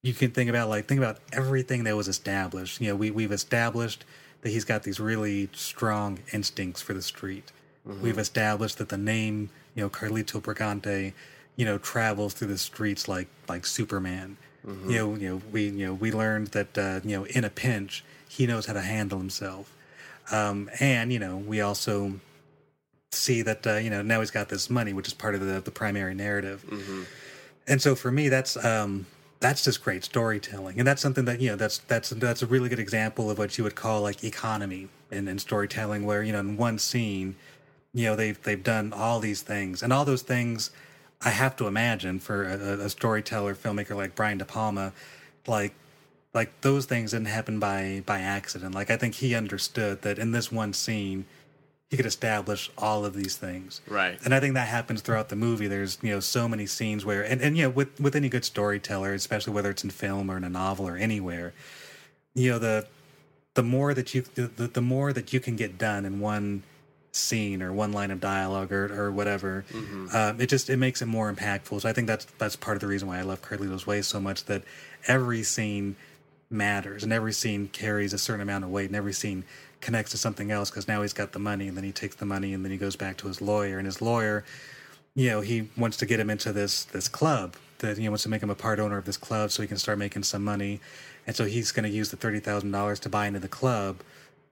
you can think about like think about everything that was established. You know, we we've established that he's got these really strong instincts for the street. Mm-hmm. We've established that the name, you know, Carlito Brigante, you know, travels through the streets like like Superman. You know, you know, we you know we learned that uh, you know in a pinch he knows how to handle himself, um, and you know we also see that uh, you know now he's got this money, which is part of the the primary narrative. And so for me, that's um, that's just great storytelling, and that's something that you know that's that's that's a really good example of what you would call like economy in, in storytelling, where you know in one scene, you know they've they've done all these things, and all those things, I have to imagine for a, a storyteller filmmaker like Brian De Palma, like like those things didn't happen by by accident. Like I think he understood that in this one scene, he could establish all of these things. Right. And I think that happens throughout the movie. There's you know so many scenes where and, and you know with with any good storyteller, especially whether it's in film or in a novel or anywhere, you know the the more that you the, the more that you can get done in one scene or one line of dialogue or, or whatever um, it just it makes it more impactful. So i think that's that's part of the reason why i love carlito's way so much that every scene matters, and every scene carries a certain amount of weight, and every scene connects to something else because now he's got the money, and then he takes the money, and then he goes back to his lawyer, and his lawyer, you know, he wants to get him into this this club that you know wants to make him a part owner of this club so he can start making some money, and so he's going to use the thirty thousand dollars to buy into the club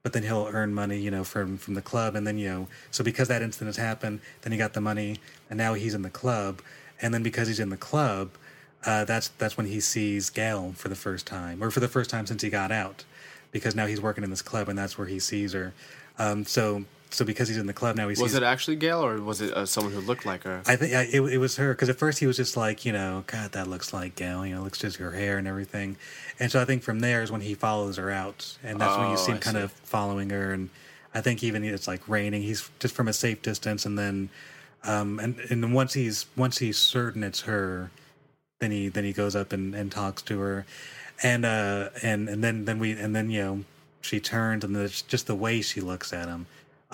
but then he'll earn money, you know, from from the club, and then you know, so because that incident has happened, then he got the money, and now he's in the club, and then because he's in the club, uh, that's that's when he sees Gail for the first time, or for the first time since he got out, because now he's working in this club, and that's where he sees her. Um, so so because he's in the club now, he Was it actually Gail or was it uh, someone who looked like her? I think I, it, it was her because at first he was just like, you know, God, that looks like Gail. You know, looks just her hair and everything. And so I think from there is when he follows her out, and that's when you Oh, see him I kind see. of following her. And I think even it's like raining. He's just from a safe distance, and then, um, and and once he's once he's certain it's her, then he then he goes up and, and talks to her, and uh and and then then we and then you know she turns and it's just the way she looks at him.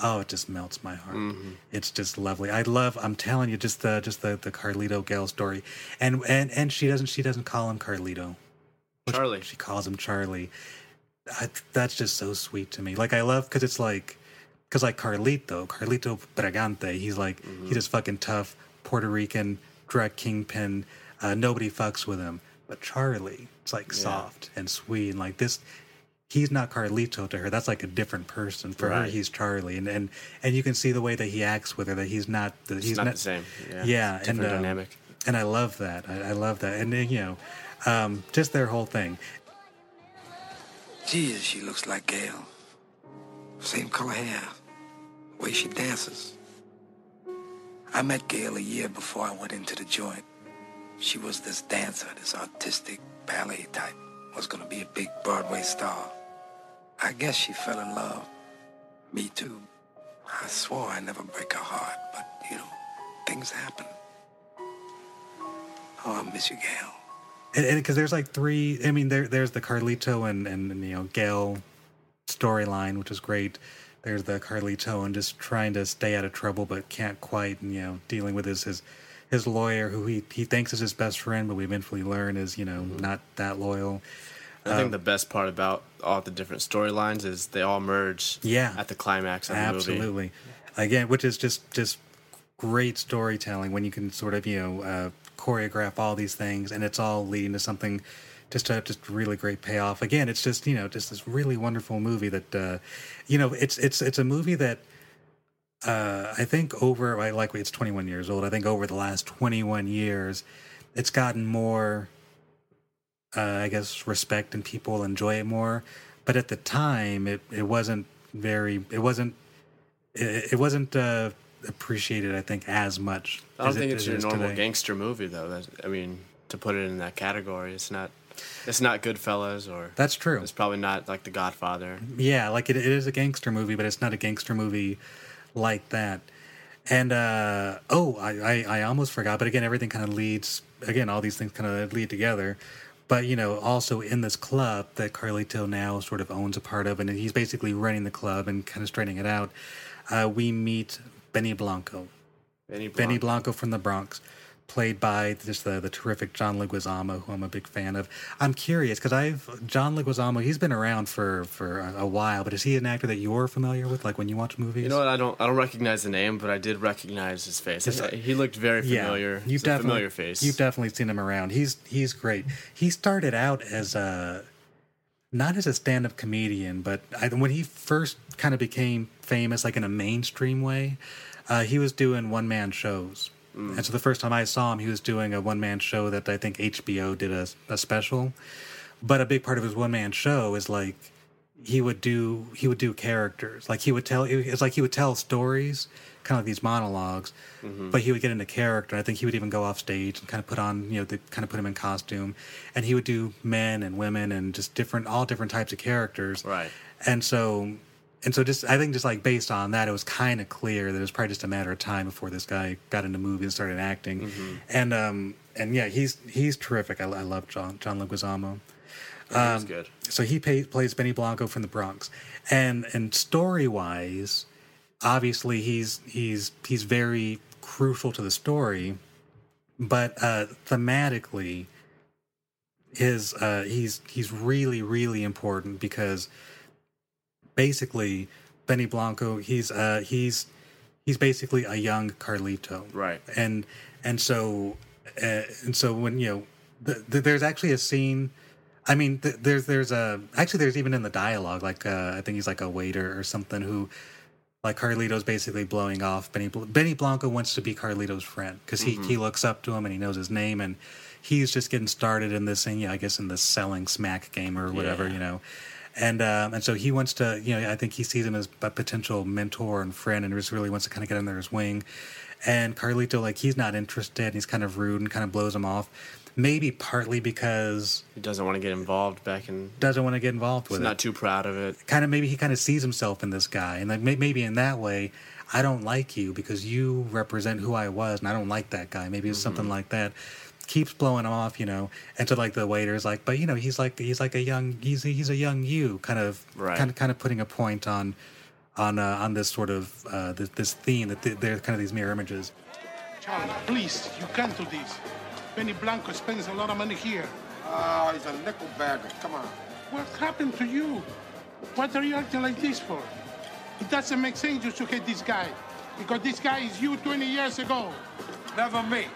Oh, it just melts my heart. Mm-hmm. It's just lovely. I love. I'm telling you, just the just the the Carlito Gail story, and and and she doesn't she doesn't call him Carlito. Charlie. She calls him Charlie. I, that's just so sweet to me. Like I love because it's like because like Carlito, Carlito Brigante. He's like he's this fucking tough Puerto Rican drug kingpin. Uh, nobody fucks with him. But Charlie, it's like Yeah. soft and sweet and like this. He's not Carlito to her. That's like a different person. For her, he's Charlie, and, and and you can see the way that he acts with her. That he's not. That he's not the same. Yeah. Yeah, Different and um, dynamic. and I love that. I, I love that, and uh, you know, um, just their whole thing. Jesus, she looks like Gail. Same color hair. Way she dances. I met Gail a year before I went into the joint. She was this dancer, this artistic ballet type. Was gonna be a big Broadway star. I guess she fell in love. Me too. I swore I'd never break her heart, but you know, things happen. Oh, I miss you, Gail. and because there's like three i mean there there's the carlito and and, and, you know gail storyline which is great there's the carlito and just trying to stay out of trouble but can't quite and you know dealing with his his his lawyer who he he thinks is his best friend but we eventually learn is you know mm-hmm. not that loyal I think Um, the best part about all the different storylines is they all merge Yeah. at the climax of the movie. absolutely again which is just just great storytelling when you can sort of you know uh, choreograph all these things and it's all leading to something just a just really great payoff again it's just you know just this really wonderful movie that uh you know it's it's it's a movie that uh i think over I like it's 21 years old i think over the last 21 years it's gotten more uh, I guess respect and people enjoy it more. But at the time, it, it wasn't very. It wasn't. It, it wasn't uh, appreciated. I think as much. I don't as it- think it's your normal today. gangster movie though. That, I mean, to put it in that category, it's not. It's not Goodfellas or. That's true. It's probably not like The Godfather. Yeah, like it, it is a gangster movie, but it's not a gangster movie like that. And uh, oh, I, I I almost forgot. But again, everything kind of leads. Again, all these things kind of lead together. But you know, also in this club that Carlito now sort of owns a part of, and he's basically running the club and kind of straightening it out. Uh, we meet Benny Blanco. Benny Benny Blanco from the Bronx, played by just the, the terrific John Leguizamo, who I'm a big fan of. I'm curious because I've John Leguizamo. He's been around for for a, a while, but is he an actor that you're familiar with? Like when you watch movies? You know what? I don't. I don't recognize the name, but I did recognize his face. He looked very familiar. Yeah, you've a definitely familiar face. You've definitely seen him around. He's he's great. He started out as a not as a stand-up comedian, but I, when he first kind of became famous, like in a mainstream way, uh, he was doing one-man shows. And so the first time I saw him, he was doing a one-man show that I think HBO did a, a special. But a big part of his one-man show is like he would do he would do characters. Like he would tell it's like he would tell stories kind of like these monologues mm-hmm. but he would get into character. I think he would even go off stage and kind of put on you know they kind of put him in costume. And he would do men and women and just different all different types of characters. Right. And so and so just i think just like based on that it was kind of clear that it was probably just a matter of time before this guy got into movies and started acting. And um and yeah he's he's terrific. I, I love john john leguizamo. Yeah, Um, good. so he pay, plays Benny Blanco from the Bronx, and and story wise, obviously he's he's he's very crucial to the story, but uh, thematically, his uh, he's he's really really important because basically Benny Blanco he's uh, he's he's basically a young Carlito, right? And and so uh, and so when you know th- th- there's actually a scene. I mean, th- there's there's a actually there's even in the dialogue like uh, I think he's like a waiter or something who like Carlito's basically blowing off Benny Bl- Benny Blanco wants to be Carlito's friend because he Mhm. he looks up to him and he knows his name and he's just getting started in this thing yeah I guess in this selling smack game or whatever Yeah. you know and um, and so he wants to you know I think he sees him as a potential mentor and friend and just really wants to kind of get under his wing and Carlito like he's not interested he's kind of rude and kind of blows him off maybe partly because He doesn't want to get involved back in. doesn't want to get involved He's with it not too proud of it. kind of maybe he kind of sees himself in this guy and like maybe in that way i don't like you because you represent who i was and i don't like that guy maybe it's something Mm-hmm. like that keeps blowing him off you know and so like the waiter's like but you know he's like he's like a young he's he's a young you kind of Right. kind of kind of putting a point on on uh, on this sort of uh, this, this theme that th- they're kind of these mirror images Charlie, please, you can't do this. Benny Blanco spends a lot of money here. Oh, he's a nickel bagger. Come on. What happened to you? What are you acting like this for? It doesn't make sense you should hate this guy. Because this guy is you 20 years ago. Never me.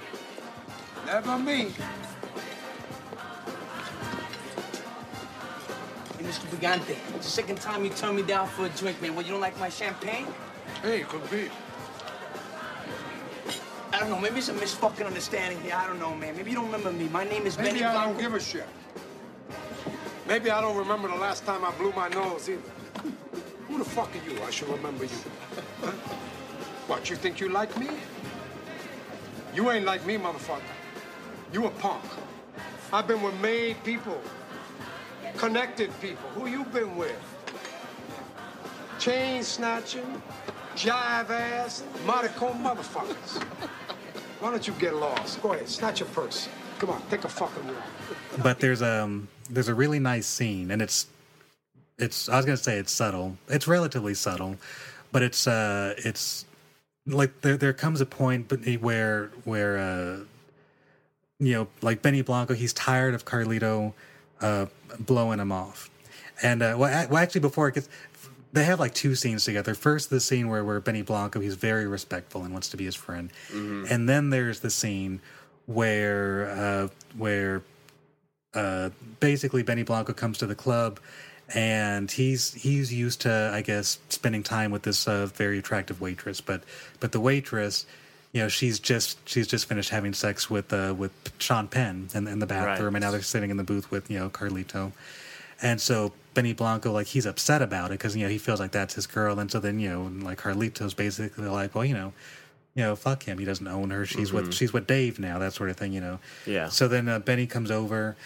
Never me. Hey, Mr. Brigante, it's the second time you turn me down for a drink, man. Well, you don't like my champagne? Hey, could be. I don't know. Maybe it's a misfucking understanding here. I don't know, man. Maybe you don't remember me. My name is Benny Maybe I Blanco. don't give a shit. Maybe I don't remember the last time I blew my nose either. Who the fuck are you? I should remember you. Huh? What, you think you like me? You ain't like me, motherfucker. You a punk. I've been with made people, connected people. Who you been with? Chain snatching, jive ass, maricon motherfuckers. Why don't you get lost? Go ahead, snatch your purse. Come on, take a fucking walk. but there's um there's a really nice scene and it's it's I was gonna say it's subtle. It's relatively subtle, but it's uh it's like there there comes a point where where uh you know like Benny Blanco he's tired of Carlito uh blowing him off. And uh well, well actually before it gets they have like two scenes together. First, the scene where, where Benny Blanco he's very respectful and wants to be his friend, and then there's the scene where uh, where uh, basically Benny Blanco comes to the club and he's he's used to I guess spending time with this uh, very attractive waitress but but the waitress you know she's just she's just finished having sex with uh, with Sean Penn in, in the bathroom and now they're sitting in the booth with you know Carlito. And so Benny Blanco like he's upset about it because you know he feels like that's his girl and so then you know like Carlito's basically like well you know you know fuck him. He doesn't own her. She's with Mhm. she's with Dave now that sort of thing you know. Yeah. so then uh, Benny comes over,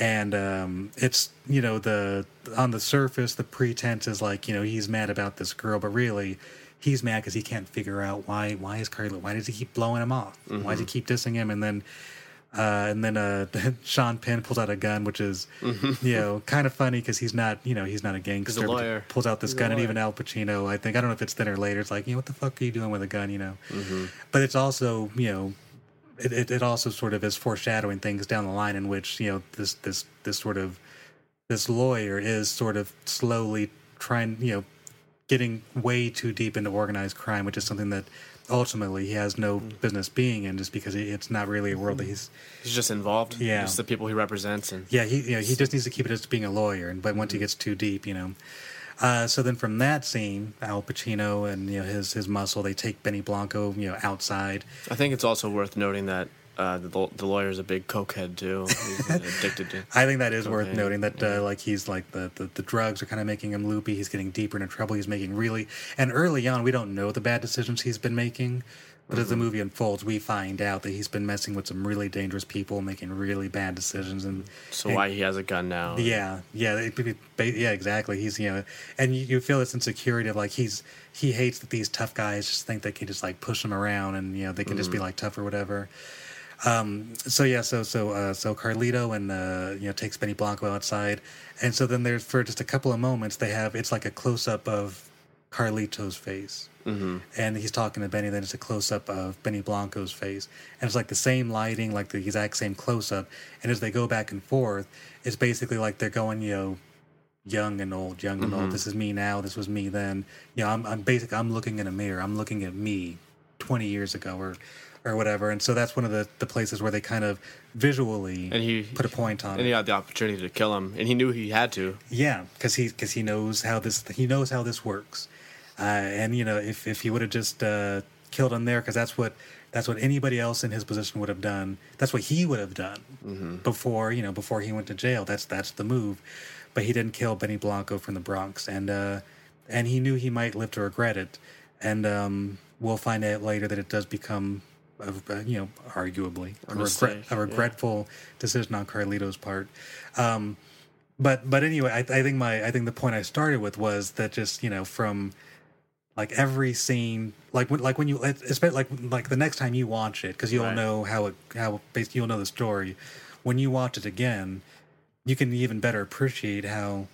and um, it's you know the on the surface the pretense is like you know he's mad about this girl, but really he's mad because he can't figure out why why is Carly why does he keep blowing him off? Why does he Mhm. keep dissing him? And then uh, and then uh, <laughs> Sean Penn pulls out a gun, which is Mhm. you know kind of funny because he's not you know he's not a gangster. lawyer. Pulls out this He's gun, and even Al Pacino, I think I don't know if it's then or later. It's like you know what the fuck are you doing with a gun? You know Mm-hmm. but it's also you know it, it, it also sort of is foreshadowing things down the line in which you know this this this sort of this lawyer is sort of slowly trying you know getting way too deep into organized crime which is something that ultimately he has no mm. business being in just because it's not really a world that mm-hmm. he's He's just involved. Yeah. The people he represents and yeah, he you know, he just needs to keep it as being a lawyer, and but once he mm-hmm. gets too deep, you know. Uh, so then from that scene, Al Pacino and you know his his muscle, they take Benny Blanco you know outside. I think it's also worth noting that uh, the, the lawyer is a big cokehead too. He's <laughs> addicted to. I think that is worth noting that uh, like he's like the, the the drugs are kind of making him loopy. He's getting deeper into trouble. He's making really and early on we don't know the bad decisions he's been making, but as the Mhm. movie unfolds, we find out that he's been messing with some really dangerous people, making really bad decisions, and So and- why he has a gun now? yeah, yeah, it, yeah, exactly. He's you know, and you, you feel this insecurity of like he's he hates that these tough guys just think they can just like push him around and you know they can just be Mhm. like tough or whatever. Um, so yeah, so so uh, so Carlito and uh, you know takes Benny Blanco outside, and so then there's for just a couple of moments they have it's like a close up of Carlito's face, Mm-hmm. and he's talking to Benny. Then it's a close up of Benny Blanco's face, and it's like the same lighting, like the exact same close up. And as they go back and forth, it's basically like they're going, you know, young and old, young and Mhm. old. This is me now. This was me then. You know, I'm, I'm basically I'm looking in a mirror. I'm looking at me 20 years ago or or whatever. And so that's one of the, the places where they kind of visually And he put a point on and it. And he had the opportunity to kill him, and he knew he had to. Yeah, because he because he knows how this he knows how this works, uh, and you know if if he would have just uh, killed him there, because that's what that's what anybody else in his position would have done. That's what he would have done Mm-hmm. before you know before he went to jail. That's that's the move, but he didn't kill Benny Blanco from the Bronx, and uh, and he knew he might live to regret it, and um, we'll find out later that it does become. A, a, you know, arguably A a, regret, a yeah. regretful decision on Carlito's part. Um, but but anyway, I, I think my I think the point I started with was that just you know from like every scene, like when like when you especially like like the next time you watch it because you'll Right. know how it how basically you'll know the story. When you watch it again, you can even better appreciate how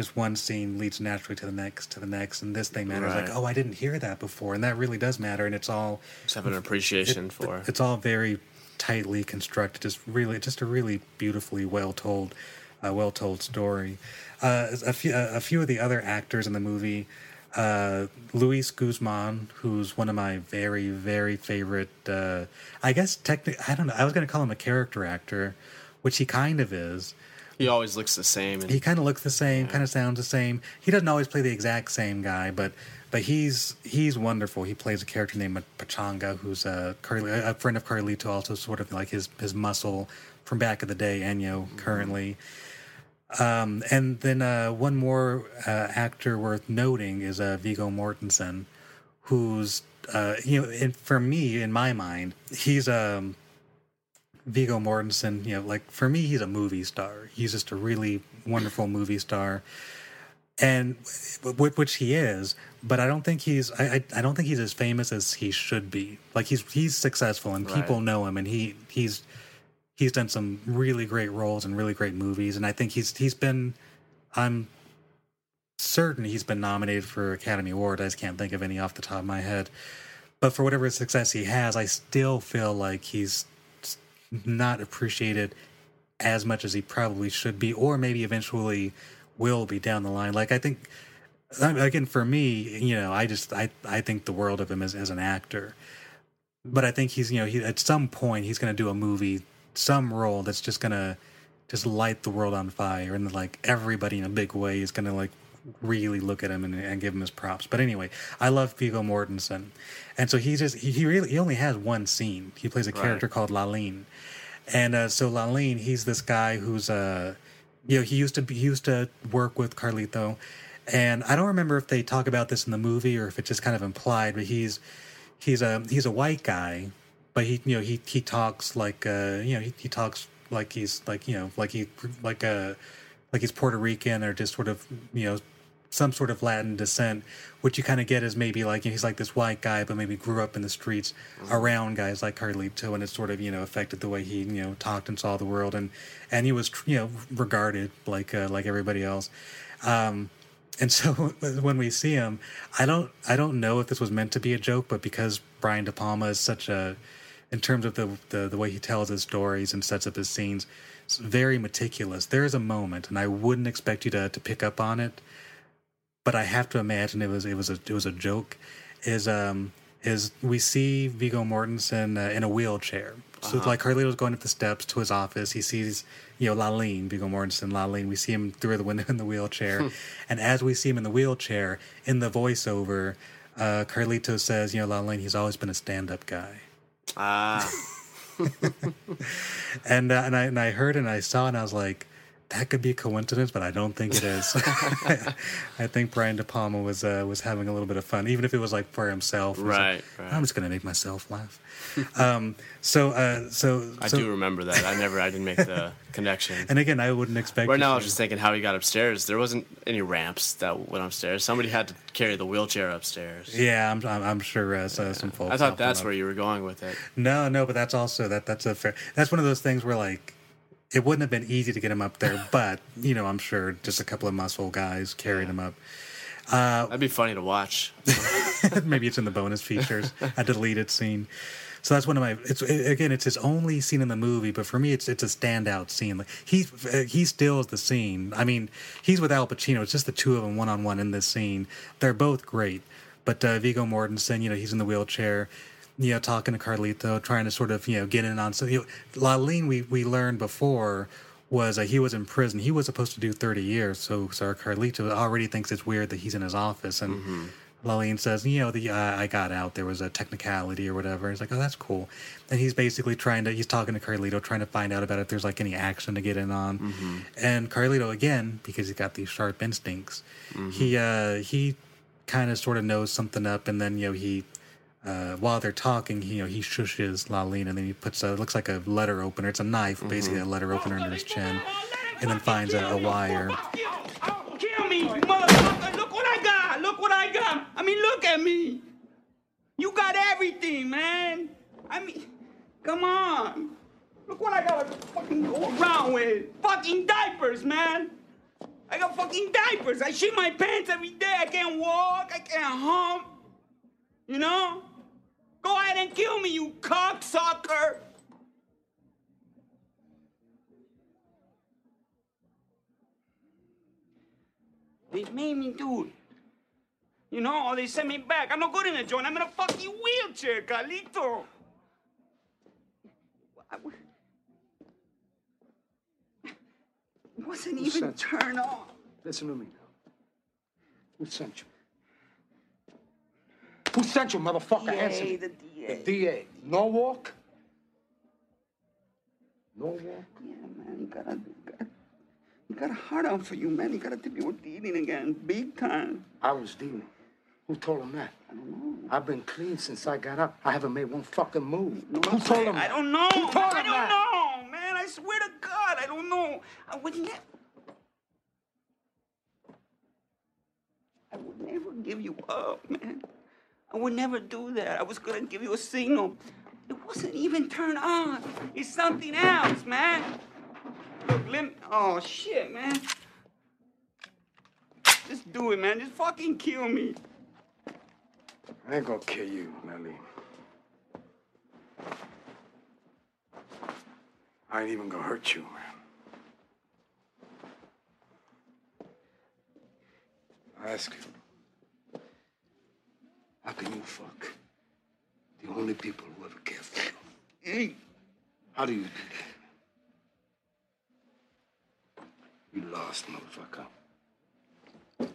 just one scene leads naturally to the next to the next, and this thing matters. Like oh, I didn't hear that before, and that really does matter, and it's all Just have an appreciation it- for. It's all very tightly constructed. Just really, just a really beautifully well told, uh, well told story. Uh, a few, a few of the other actors in the movie. Uh, Luis Guzman, who's one of my very, very favorite. Uh, I guess technically, I don't know. I was going to call him a character actor, which he kind of is. He always looks the same. And He kind of looks the same, kind of sounds the same. He doesn't always play the exact same guy, but but he's he's wonderful. He plays a character named Pachanga, who's a Carli- a friend of Carlito, also sort of like his his muscle from back of the day. Enyo currently. Um, and then uh, one more uh, actor worth noting is uh, Viggo Mortensen, who's uh, you know, for me in my mind, he's um, Viggo Mortensen. You know, like for me, he's a movie star. He's just a really wonderful movie star, and wh- which he is. But I don't think he's. I, I don't think he's as famous as he should be. Like he's he's successful and people Right. know him, and he he's he's done some really great roles and really great movies, and I think he's he's been. I'm certain he's been nominated for Academy Award. I just can't think of any off the top of my head. But for whatever success he has, I still feel like he's not appreciated as much as he probably should be, or maybe eventually will be down the line. Like I think, again, for me, you know, I just I I think the world of him as as an actor. But I think he's you know he at some point he's going to do a movie, some role that's just going to just light the world on fire, and like everybody in a big way is going to like really look at him and, and give him his props. But anyway, I love Viggo Mortensen, and so he just he, he really he only has one scene. He plays a Right. character called Lalin, and uh, so Lalin, he's this guy who's uh, you know, he used to be, he used to work with Carlito, and I don't remember if they talk about this in the movie or if it's just kind of implied, but he's he's a he's a white guy, but he you know he he talks like uh you know he, he talks like he's like you know like he like uh like he's Puerto Rican or just sort of you know some sort of Latin descent, What you kind of get is maybe like you know, he's like this white guy, but maybe grew up in the streets around guys like Carlito, and it sort of you know affected the way he you know talked and saw the world, and and he was you know regarded like uh, like everybody else. Um, and <laughs> so when we see him, I don't I don't know if this was meant to be a joke, but because Brian De Palma is such a in terms of the, the the way he tells his stories and sets up his scenes, it's very meticulous. There is a moment, and I wouldn't expect you to to pick up on it, but I have to imagine it was it was a it was a joke. Is um is we see Viggo Mortensen uh, in a wheelchair. So Uh-huh. like Carlito's going up the steps to his office. He sees you know Lalin, Viggo Mortensen, Lalin. We see him through the window <laughs> in the wheelchair, and as we see him in the wheelchair, in the voiceover, uh, Carlito says, you know, Lalin, he's always been a stand-up guy. Ah, <laughs> and uh, and I and I heard and I saw and I was like, that could be a coincidence, but I don't think it is. <laughs> <laughs> I think Brian De Palma was uh, was having a little bit of fun, even if it was like for himself. Was like, Right, right. I'm just gonna make myself laugh. <laughs> um, so uh, so I so, do remember that. I never, I didn't make the connection. And again, I wouldn't expect. Right now, I was just thinking how he got upstairs. There wasn't any ramps that went upstairs. Somebody had to carry the wheelchair upstairs. Yeah, I'm, I'm, I'm sure uh, so, some folks. I thought that's up. where you were going with it. No, no, but that's also that that's a fair. That's one of those things where like it wouldn't have been easy to get him up there, <laughs> but you know, I'm sure just a couple of muscle guys carried him up. Uh, That'd be funny to watch. <laughs> <laughs> maybe it's in the bonus features, a deleted scene. So that's one of my. It's again, it's his only scene in the movie, but for me, it's it's a standout scene. Like he he steals the scene. I mean, he's with Al Pacino. It's just the two of them one on one in this scene. They're both great, but uh, Viggo Mortensen, you know, he's in the wheelchair. You know, talking to Carlito, trying to sort of you know get in on. So you know, Lalin, we we learned before was uh, he was in prison. He was supposed to do 30 years. So, our Carlito already thinks it's weird that he's in his office. And Mm-hmm. Lalin says, you know, the uh, I got out. There was a technicality or whatever. He's like, oh, that's cool. And he's basically trying to, he's talking to Carlito, trying to find out about if there's like any action to get in on. Mm-hmm. And Carlito, again, because he's got these sharp instincts, Mm-hmm. he, uh, he kind of sort of knows something up. And then, you know, he, uh, while they're talking, he, you know, he shushes Lalin and then he puts a, it looks like a letter opener. It's a knife, basically a letter opener under his chin. And then finds a, a wire. Kill me, motherfucker. Look what I got. Look what I got. I mean, look at me. You got everything, man. I mean, come on. Look what I got to fucking go around with. Fucking diapers, man. I got fucking diapers. I shit my pants every day. I can't walk. I can't hump. You know? Go ahead and kill me, you cocksucker. They made me do it. You know, or they sent me back. I'm not good in a joint. I'm in a fucking wheelchair, Carlito. I wasn't even turned on. Listen to me now. Who sent you? Who sent you, motherfucker? DA, Answer me. the DA. The DA. Norwalk? Norwalk? Yeah, man, he got a, he got a heart out for you, man. He got to tip you dealing again, big time. I was dealing. Who told him that? I don't know. I've been clean since I got up. I haven't made one fucking move. Who told him I that? don't know. Who told I him don't that? know, man. I swear to God, I don't know. I would never. I would never give you up, man. I would never do that. I was gonna give you a signal. It wasn't even turned on. It's something else, man. Look, let. Oh shit, man. Just do it, man. Just fucking kill me. I ain't gonna kill you, Nelly. I ain't even gonna hurt you, man. I ask you, how can you fuck the only people who ever cared for you? How do you do that? You lost, motherfucker. I'm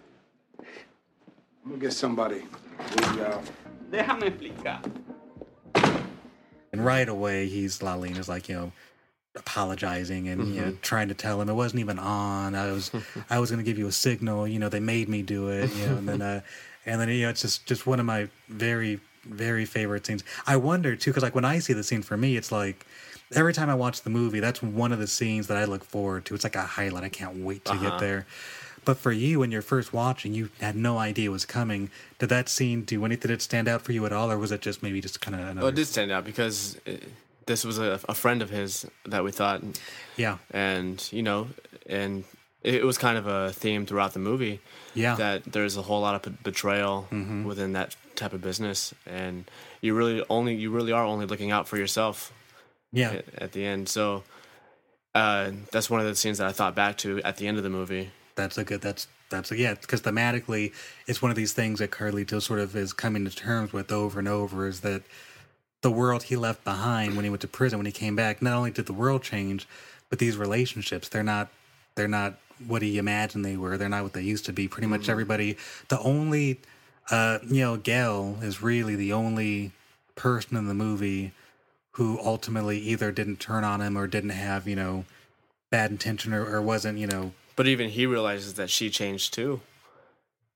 gonna get somebody. uh, Déjame explicar. And right away, he's Lalin is like, you know, apologizing and you know Mhm. trying to tell him it wasn't even on. I was I was going to give you a signal. You know, they made me do it. You know, and then uh, and then you know, it's just just one of my very very favorite scenes. I wonder too, because like when I see the scene for me, it's like. Every time I watch the movie, that's one of the scenes that I look forward to. It's like a highlight. I can't wait to Uh-huh. get there. But for you, when you're first watching, you had no idea it was coming. Did that scene do anything? Did it stand out for you at all, or was it just maybe just kind of another? Well, it did stand out because uh this was a, a friend of his that we thought. Yeah. And, you know, and it was kind of a theme throughout the movie. Yeah. That there's a whole lot of be- betrayal Mhm. within that type of business. And you really only, you really are only looking out for yourself. Yeah. At, at the end. So uh, that's one of the scenes that I thought back to at the end of the movie. That's a good. That's that's a, yeah. Because thematically, it's one of these things that Carlito sort of is coming to terms with over and over. Is that the world he left behind when he went to prison? When he came back, not only did the world change, but these relationships. They're not. They're not what he imagined they were. They're not what they used to be. Pretty much Mhm. everybody. The only, uh, you know, Gail is really the only person in the movie who ultimately either didn't turn on him or didn't have you know bad intention or, or wasn't you know But even he realizes that she changed too.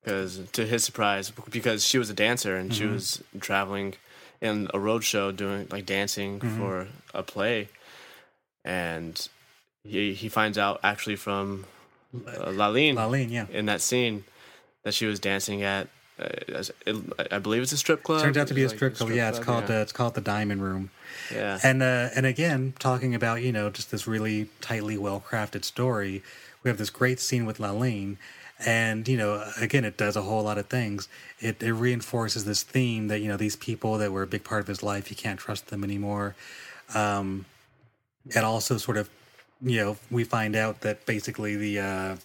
Because to his surprise, because she was a dancer and she Mhm. was traveling in a road show doing like dancing Mhm. for a play, and he he finds out actually from uh, Lalin, Lalin, yeah, in that scene that she was dancing at. Uh, it, I believe it's a strip club. Turns out to be a like strip club. Yeah, it's called yeah. uh, it's called the Diamond Room. Yeah. And uh, and again, talking about you know just this really tightly well crafted story, we have this great scene with Lalin, and you know again it does a whole lot of things it, it reinforces this theme that you know these people that were a big part of his life you can't trust them anymore um it also sort of you know we find out that basically the uh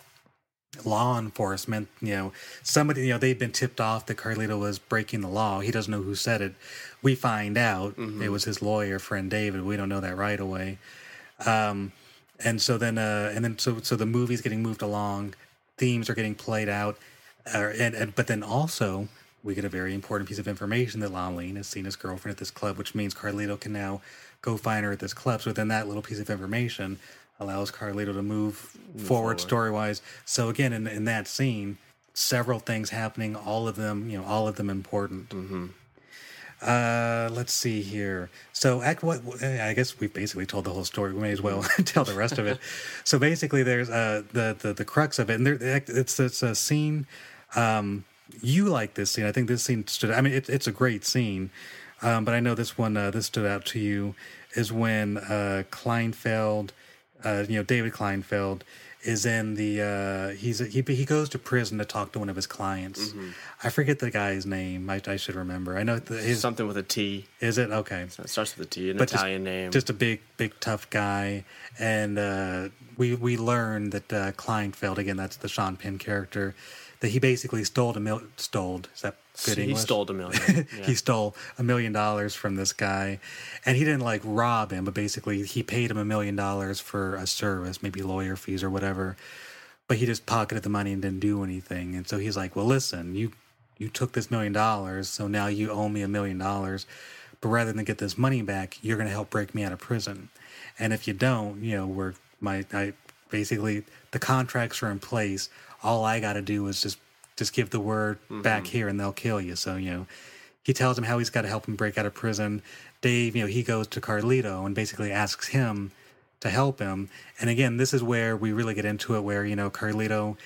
law enforcement you know somebody you know they've been tipped off that carlito was breaking the law. He doesn't know who said it. We find out it was his lawyer friend david. We don't know that right away. Um and so then uh and then so so the movie's getting moved along. Themes are getting played out. Uh, and, and but then also we get a very important piece of information that Lalin has seen his girlfriend at this club, which means Carlito can now go find her at this club. So then that little piece of information allows Carlito to move, forward, forward. story wise. So again, in in that scene, several things happening, all of them, you know, all of them important. Mm-hmm. Uh, let's see here. So, act what I guess we've basically told the whole story. We may as well <laughs> tell the rest of it. <laughs> So, basically, there's uh the the, the crux of it, and there it's it's a scene. Um, you like this scene? I think this scene stood. I mean, it, it's a great scene, um, but I know this one uh, this stood out to you is when uh, Kleinfeld, uh, you know David Kleinfeld, is in the uh, he's he he goes to prison to talk to one of his clients. Mm-hmm. I forget the guy's name. I, I should remember. I know the, his Something with a T. is it okay? It starts with a T, an But just- Italian name. Just a big, big, tough guy, and uh, we we learn that uh, Kleinfeld again. That's the Sean Penn character. That he basically stole a mil- stole. Is that good He English? stole a million, <laughs> yeah. he stole a million dollars from this guy, and he didn't like rob him, but basically he paid him a million dollars for a service, maybe lawyer fees or whatever. But he just pocketed the money and didn't do anything. And so he's like, "Well, listen, you you took this million dollars, so now you owe me a million dollars. But rather than get this money back, you're going to help break me out of prison. And if you don't, you know, we're my I basically the contracts are in place. All I got to do is just just give the word back mm-hmm. here, and they'll kill you. So you know." He tells him how he's got to help him break out of prison. Dave, you know, he goes to Carlito and basically asks him to help him. And again, this is where we really get into it where, you know, Carlito,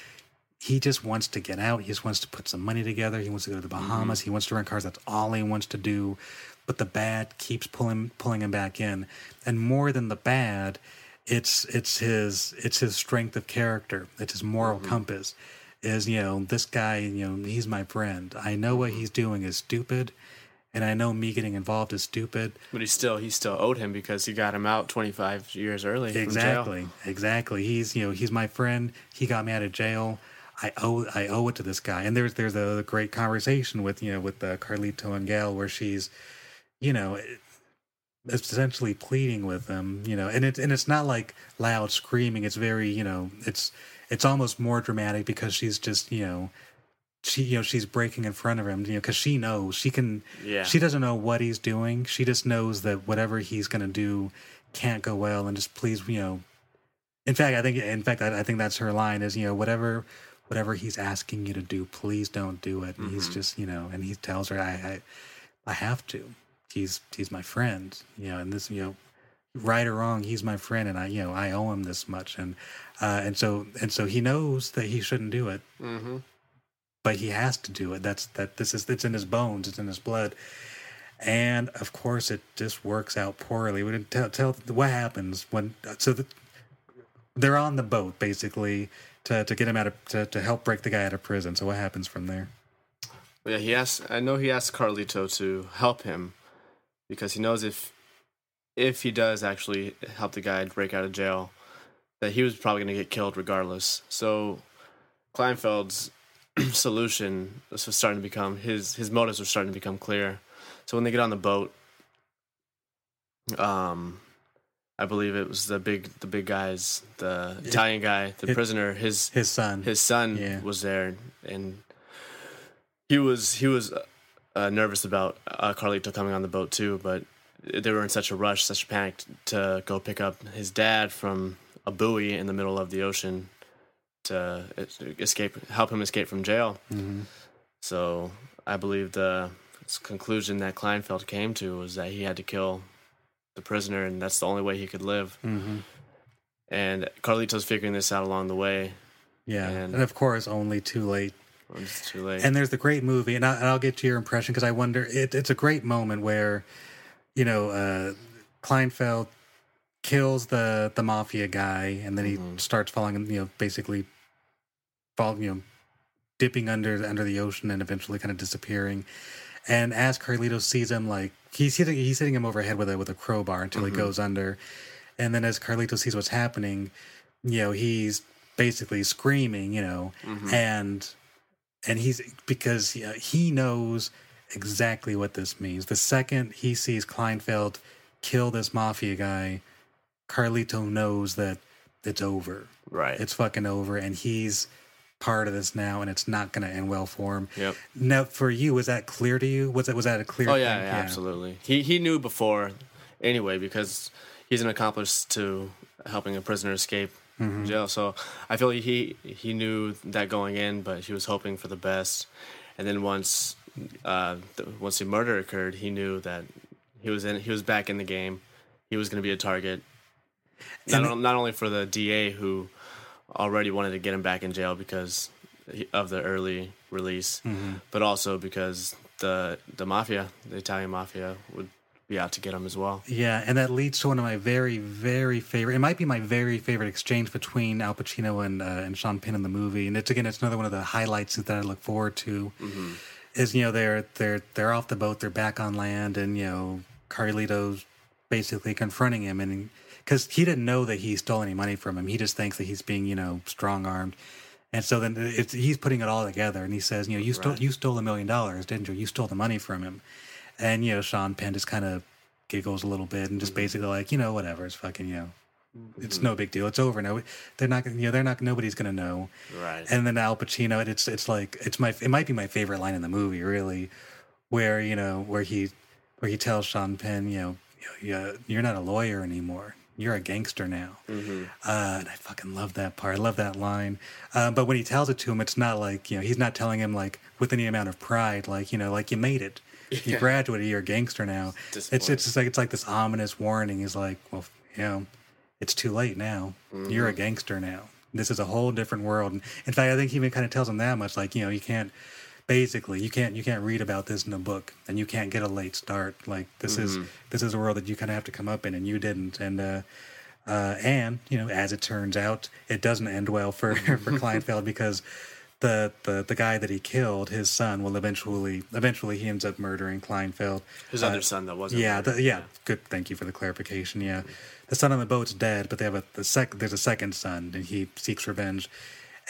he just wants to get out. He just wants to put some money together. He wants to go to the Bahamas. Mm-hmm. He wants to rent cars. That's all he wants to do. But the bad keeps pulling pulling him back in. And more than the bad, it's it's his it's his strength of character. It's his moral mm-hmm. compass. Is you know this guy you know he's my friend. I know what he's doing is stupid, and I know me getting involved is stupid. But he still he still owed him because he got him out 25 years early. from jail. Exactly, exactly. He's you know he's my friend. He got me out of jail. I owe I owe it to this guy. And there's there's a great conversation with you know with uh, Carlito and Gail where she's, you know, essentially pleading with him. You know, and it's and it's not like loud screaming. It's very you know it's it's almost more dramatic because she's just you know. She, you know, she's breaking in front of him, you know, because she knows she can. Yeah. She doesn't know what he's doing. She just knows that whatever he's going to do can't go well, and just please, you know, in fact, I think in fact I, I think that's her line is you know whatever whatever he's asking you to do, please don't do it. And he's mm-hmm. just you know, and he tells her I, I I have to. He's he's my friend, you know, and this you know right or wrong, he's my friend, and I you know I owe him this much, and uh, and so and so he knows that he shouldn't do it, Mm-hmm. but he has to do it. That's that this is it's in his bones, it's in his blood. And of course, it just works out poorly. We didn't tell, tell what happens when. So the, they're on the boat basically to, to get him out of to, to help break the guy out of prison. So what happens from there? Yeah, he asked. I know he asked Carlito to help him because he knows if if he does actually help the guy break out of jail, that he was probably going to get killed regardless. So Kleinfeld's <clears throat> solution was starting to become his his motives were starting to become clear. So when they get on the boat, um, I believe it was the big the big guys, the Italian guy, the it- prisoner, his his son, his son Yeah. was there, and he was he was uh, nervous about uh, Carlito coming on the boat too, but they were in such a rush, such a panic to go pick up his dad from a buoy in the middle of the ocean to escape, help him escape from jail. Mhm. So I believe the conclusion that Kleinfeld came to was that he had to kill the prisoner, and that's the only way he could live. Mhm. And Carlito's figuring this out along the way. Yeah, and, and of course, only too late. it's too late. And there's the great movie, and, I, and I'll get to your impression because I wonder. It, it's a great moment where, you know, uh, Kleinfeld kills the the mafia guy, and then he starts falling, you know, basically, fall, you know, dipping under under the ocean and eventually kind of disappearing. And as Carlito sees him, like he's hitting he's hitting him overhead with a with a crowbar until Mhm. he goes under. And then as Carlito sees what's happening, you know, he's basically screaming, you know, Mhm. and and he's because you know, he knows exactly what this means. The second he sees Kleinfeld kill this mafia guy, Carlito knows that it's over. Right. It's fucking over, and he's part of this now, and it's not going to end well for him. Yep. Now, for you, was that clear to you? Was that was that a clear? Oh yeah, thing? yeah, absolutely. He he knew before, anyway, because he's an accomplice to helping a prisoner escape Mhm. jail. So I feel like he he knew that going in, but he was hoping for the best. And then once uh, once the murder occurred, he knew that he was in he was back in the game. He was going to be a target, not, And- not only for the DA who already wanted to get him back in jail because of the early release, Mhm. but also because the the mafia, the Italian mafia, would be out to get him as well. Yeah, and that leads to one of my very, very favorite. It might be my very favorite exchange between Al Pacino and uh, and Sean Penn in the movie, and it's again, it's another one of the highlights that I look forward to. Mm-hmm. Is you know they're they're they're off the boat, they're back on land, and you know Carlito's basically confronting him, and because he didn't know that he stole any money from him, he just thinks that he's being you know strong armed. And so then it's, he's putting it all together, and he says, "You know, you stole Right. you stole a million dollars, didn't you? You stole the money from him." And you know, Sean Penn just kind of giggles a little bit and just mm-hmm. basically like, you know, whatever, it's fucking, you know, it's no big deal. It's over now. They're not, gonna- you know, they're not. Nobody's gonna know. Right. And then Al Pacino, it's it's like it's my it might be my favorite line in the movie, really, where you know where he where he tells Sean Penn, you know, you, you're not a lawyer anymore. You're a gangster now. Mm-hmm. Uh, and I fucking love that part. I love that line. Um, but when he tells it to him, it's not like, you know, he's not telling him like with any amount of pride, like, you know, like you made it. <laughs> You graduated, you're a gangster now. It's it's just like it's like this ominous warning. He's like, well, you know, it's too late now. You're a Mhm. gangster now. This is a whole different world. And in fact, I think he even kind of tells him that much, like, you know, you can't basically you can't you can't read about this in a book and you can't get a late start. Like this is Mhm. this is a world that you kind of have to come up in and you didn't. And uh uh, and you know, as it turns out, it doesn't end well for <laughs> for Kleinfeld because the, the the guy that he killed, his son, will eventually eventually he ends up murdering Kleinfeld. His Uh, other son that wasn't Yeah, the, yeah. Good. Thank you for the clarification. Yeah, the son on the boat's dead, but they have a the sec. There's a second son, and he seeks revenge.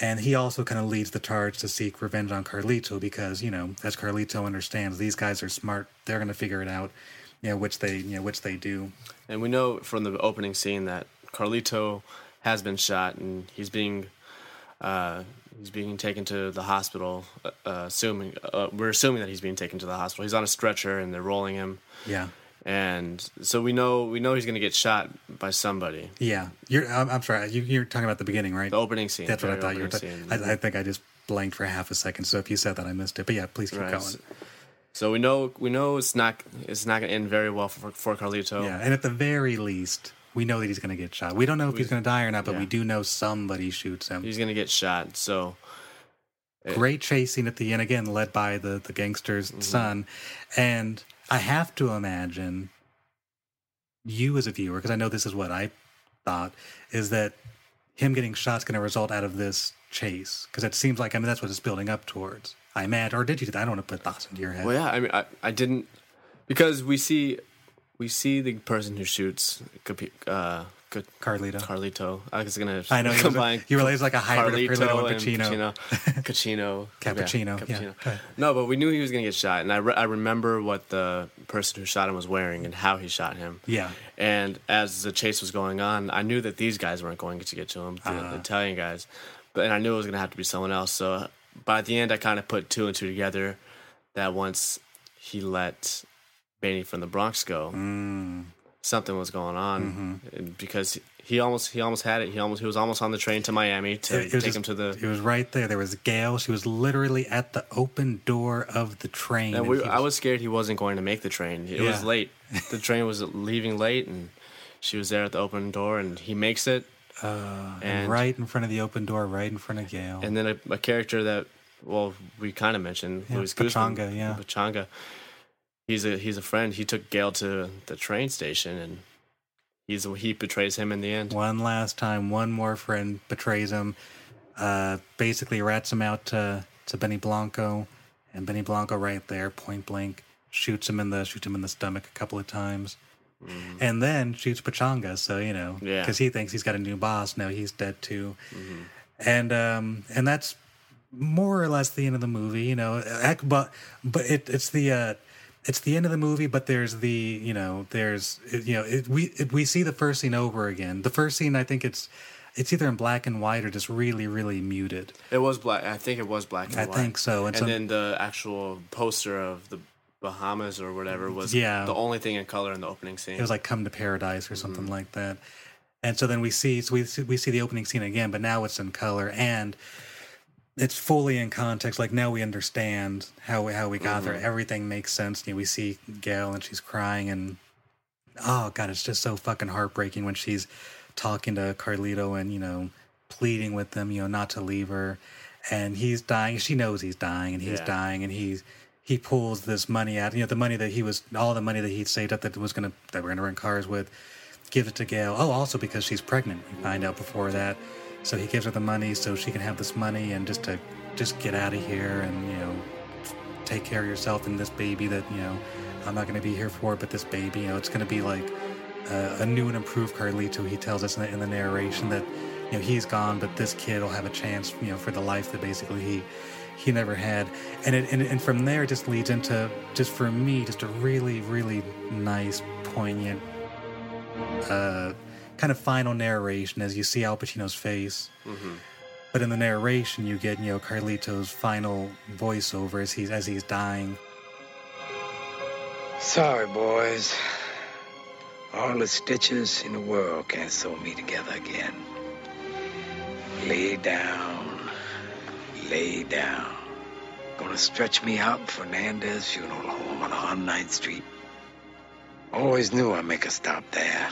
And he also kind of leads the charge to seek revenge on Carlito because, you know, as Carlito understands, these guys are smart. They're going to figure it out, you know, which they, you know, which they do. And we know from the opening scene that Carlito has been shot and he's being uh, he's being taken to the hospital. Uh, assuming uh, we're assuming that he's being taken to the hospital. He's on a stretcher and they're rolling him. Yeah. And so we know we know he's going to get shot by somebody. Yeah, you're. I'm, I'm sorry. You, you're talking about the beginning, right? The opening scene. That's what I thought you were. opening Ta- scene. I, I think I just blanked for half a second. So if you said that, I missed it. But yeah, please keep Right. going. So we know we know it's not it's not going to end very well for for Carlito. Yeah, and at the very least, we know that he's going to get shot. We don't know if he's going to die or not, but yeah. we do know somebody shoots him. He's going to get shot. So it- Great chasing at the end again, led by the the gangster's Mm-hmm. son, and I have to imagine you as a viewer, because I know this is what I thought, is that him getting shot is going to result out of this chase because it seems like I mean that's what it's building up towards. I imagine, or did you? I don't want to put thoughts into your head. Well, yeah. I mean, I, I didn't because we see we see the person who shoots uh, Carlito. Carlito. I was gonna I know, combine. were- it's like a hybrid of Carlito and Pacino. Pacino. <laughs> Cappuccino, yeah. Cappuccino. Okay. No, but we knew he was gonna get shot, and I re- I remember what the person who shot him was wearing and how he shot him. Yeah. And as the chase was going on, I knew that these guys weren't going to get to him, the, the Italian guys, but and I knew it was gonna have to be someone else. So by the end, I kind of put two and two together. That once he let Benny from the Bronx go, Mm. something was going on Mm-hmm. because he almost he almost had it. He almost he was almost on the train to Miami to take just- him to the. It was right there. There was Gail. She was literally at the open door of the train. And and we, he I was scared he wasn't going to make the train. It was late. <laughs> The train was leaving late, and she was there at the open door, and he makes it. Uh, and and right in front of the open door, right in front of Gail. And then a, a character that, well, we kind of mentioned, Yeah, Luis Guzman. Pachanga, yeah. Pachanga. He's a he's a friend. He took Gail to the train station, and he's he betrays him in the end. one last time, one more friend betrays him. Uh, basically rats him out to to Benny Blanco, and Benny Blanco right there, point blank, shoots him in the shoots him in the stomach a couple of times, and then shoots Pachanga. So you know, Yeah. because he thinks he's got a new boss. Now he's dead too, and um, and that's more or less the end of the movie. You know, but but it, it's the uh, it's the end of the movie. But there's the you know there's you know it, we it, we see the first scene over again. The first scene, I think it's it's either in black and white or just really really muted. It was black. I think it was black and I white. I think so, and And, some- then the actual poster of the Bahamas or whatever was Yeah. the only thing in color in the opening scene. It was like "Come to Paradise" or something Mm-hmm. like that. And so then we see, so we see, we see the opening scene again, but now it's in color and it's fully in context. Like now we understand how we, how we got there. Mhm. Everything makes sense. You know, we see Gail and she's crying, and oh god, it's just so fucking heartbreaking when she's talking to Carlito and you know pleading with them, you know, not to leave her. And he's dying. She knows he's dying, and he's Yeah. dying, and he's he pulls this money out. You know, the money that he was all the money that he'd saved up that was gonna that we're gonna rent cars with. give it to Gail. Oh, also because she's pregnant. We find out before that. So he gives her the money so she can have this money and just to just get out of here and you know take care of yourself and this baby that you know I'm not going to be here for but this baby, you know, it's going to be like uh, a new and improved Carlito. He tells us in the, in the narration that you know he's gone, but this kid will have a chance, you know, for the life that basically he he never had, and it and, and from there it just leads into just for me just a really really nice poignant uh, kind of final narration as you see Al Pacino's face. Mm-hmm. But in the narration, you get you know Carlito's final voiceover as he's as he's dying. Sorry, boys. All the stitches in the world can't sew me together again. Lay down, lay down. Gonna stretch me out in Fernandez Funeral Home on 109th Street. Always knew I'd make a stop there.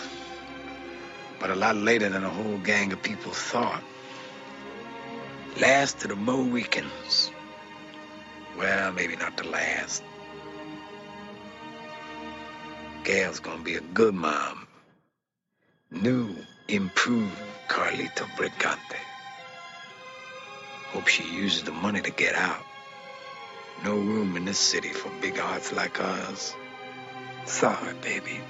But a lot later than a whole gang of people thought. Last of the Mohicans. Well, maybe not the last. Gail's gonna be a good mom. New, improved Carlito Brigante. Hope she uses the money to get out. No room in this city for big hearts like ours. Sorry, baby.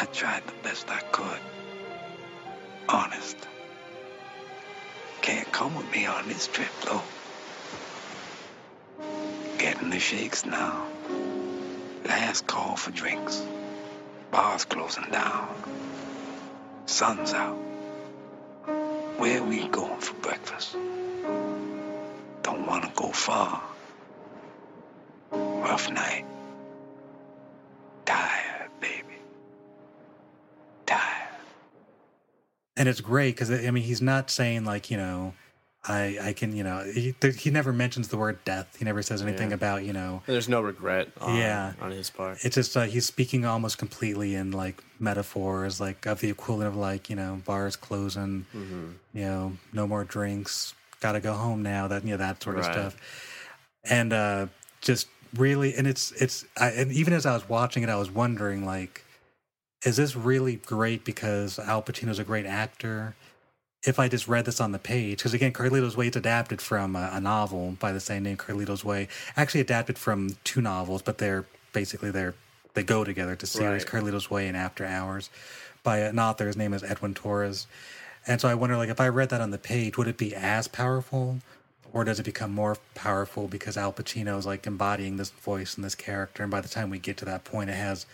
I tried the best I could. Honest. Can't come with me on this trip, though. Getting the shakes now. Last call for drinks. Bars closing down. Sun's out. Where we going for breakfast? Don't want to go far. Rough night. Tired, and it's great because I mean he's not saying like you know I I can you know he, he never mentions the word death. He never says anything Yeah. about you know And there's no regret on, Yeah. on his part. it's just uh, he's speaking almost completely in like metaphors like of the equivalent of like you know bars closing Mhm. you know no more drinks gotta go home now that you know that sort of Right. stuff and uh just really and it's it's I, and even as i was watching it i was wondering like is this really great because al pacino's a great actor? If i just read this on the page because again carlito's way it's adapted from a, a novel by the same name carlito's way. Actually adapted from two novels but they're basically they're they go together to series Right. carlito's way and after hours by an author his name is edwin torres. And so I wonder, like, if I read that on the page, would it be as powerful, or does it become more powerful because Al Pacino is like embodying this voice and this character, and by the time we get to that point, it has,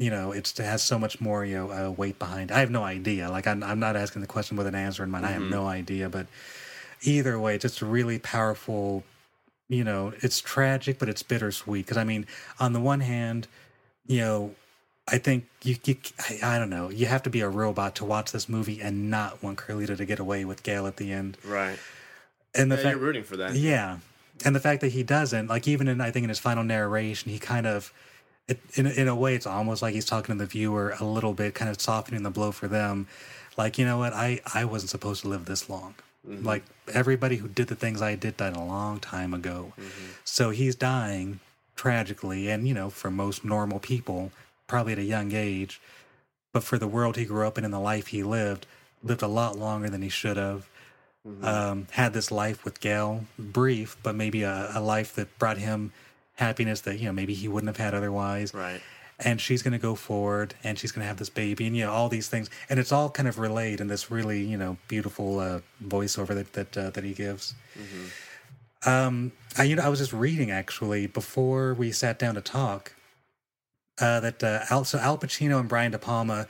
you know, it's, it has so much more, you know, uh, weight behind. it. I have no idea. Like, I'm, I'm not asking the question with an answer in mind. I have Mhm. no idea, but either way, it's just a really powerful. You know, it's tragic, but it's bittersweet because I mean, on the one hand, you know, I think you, you I, I don't know, you have to be a robot to watch this movie and not want Carlito to get away with Gail at the end. Right. And the Yeah, fact, you're rooting for that. Yeah, and the fact that he doesn't, like, even in I think in his final narration, he kind of, it, in in a way, it's almost like he's talking to the viewer a little bit, kind of softening the blow for them. Like, you know what, I I wasn't supposed to live this long. Mhm. Like everybody who did the things I did died a long time ago. So he's dying tragically, and you know, for most normal people, probably at a young age, but for the world he grew up in and the life he lived, lived a lot longer than he should have. um, had this life with Gail, brief, but maybe a, a life that brought him happiness that you know maybe he wouldn't have had otherwise. Right. And she's going to go forward, and she's going to have this baby, and you know all these things, and it's all kind of relayed in this really you know beautiful uh, voiceover that that uh, that he gives. Um, I you know I was just reading actually before we sat down to talk uh, that uh, Al, so Al Pacino and Brian De Palma,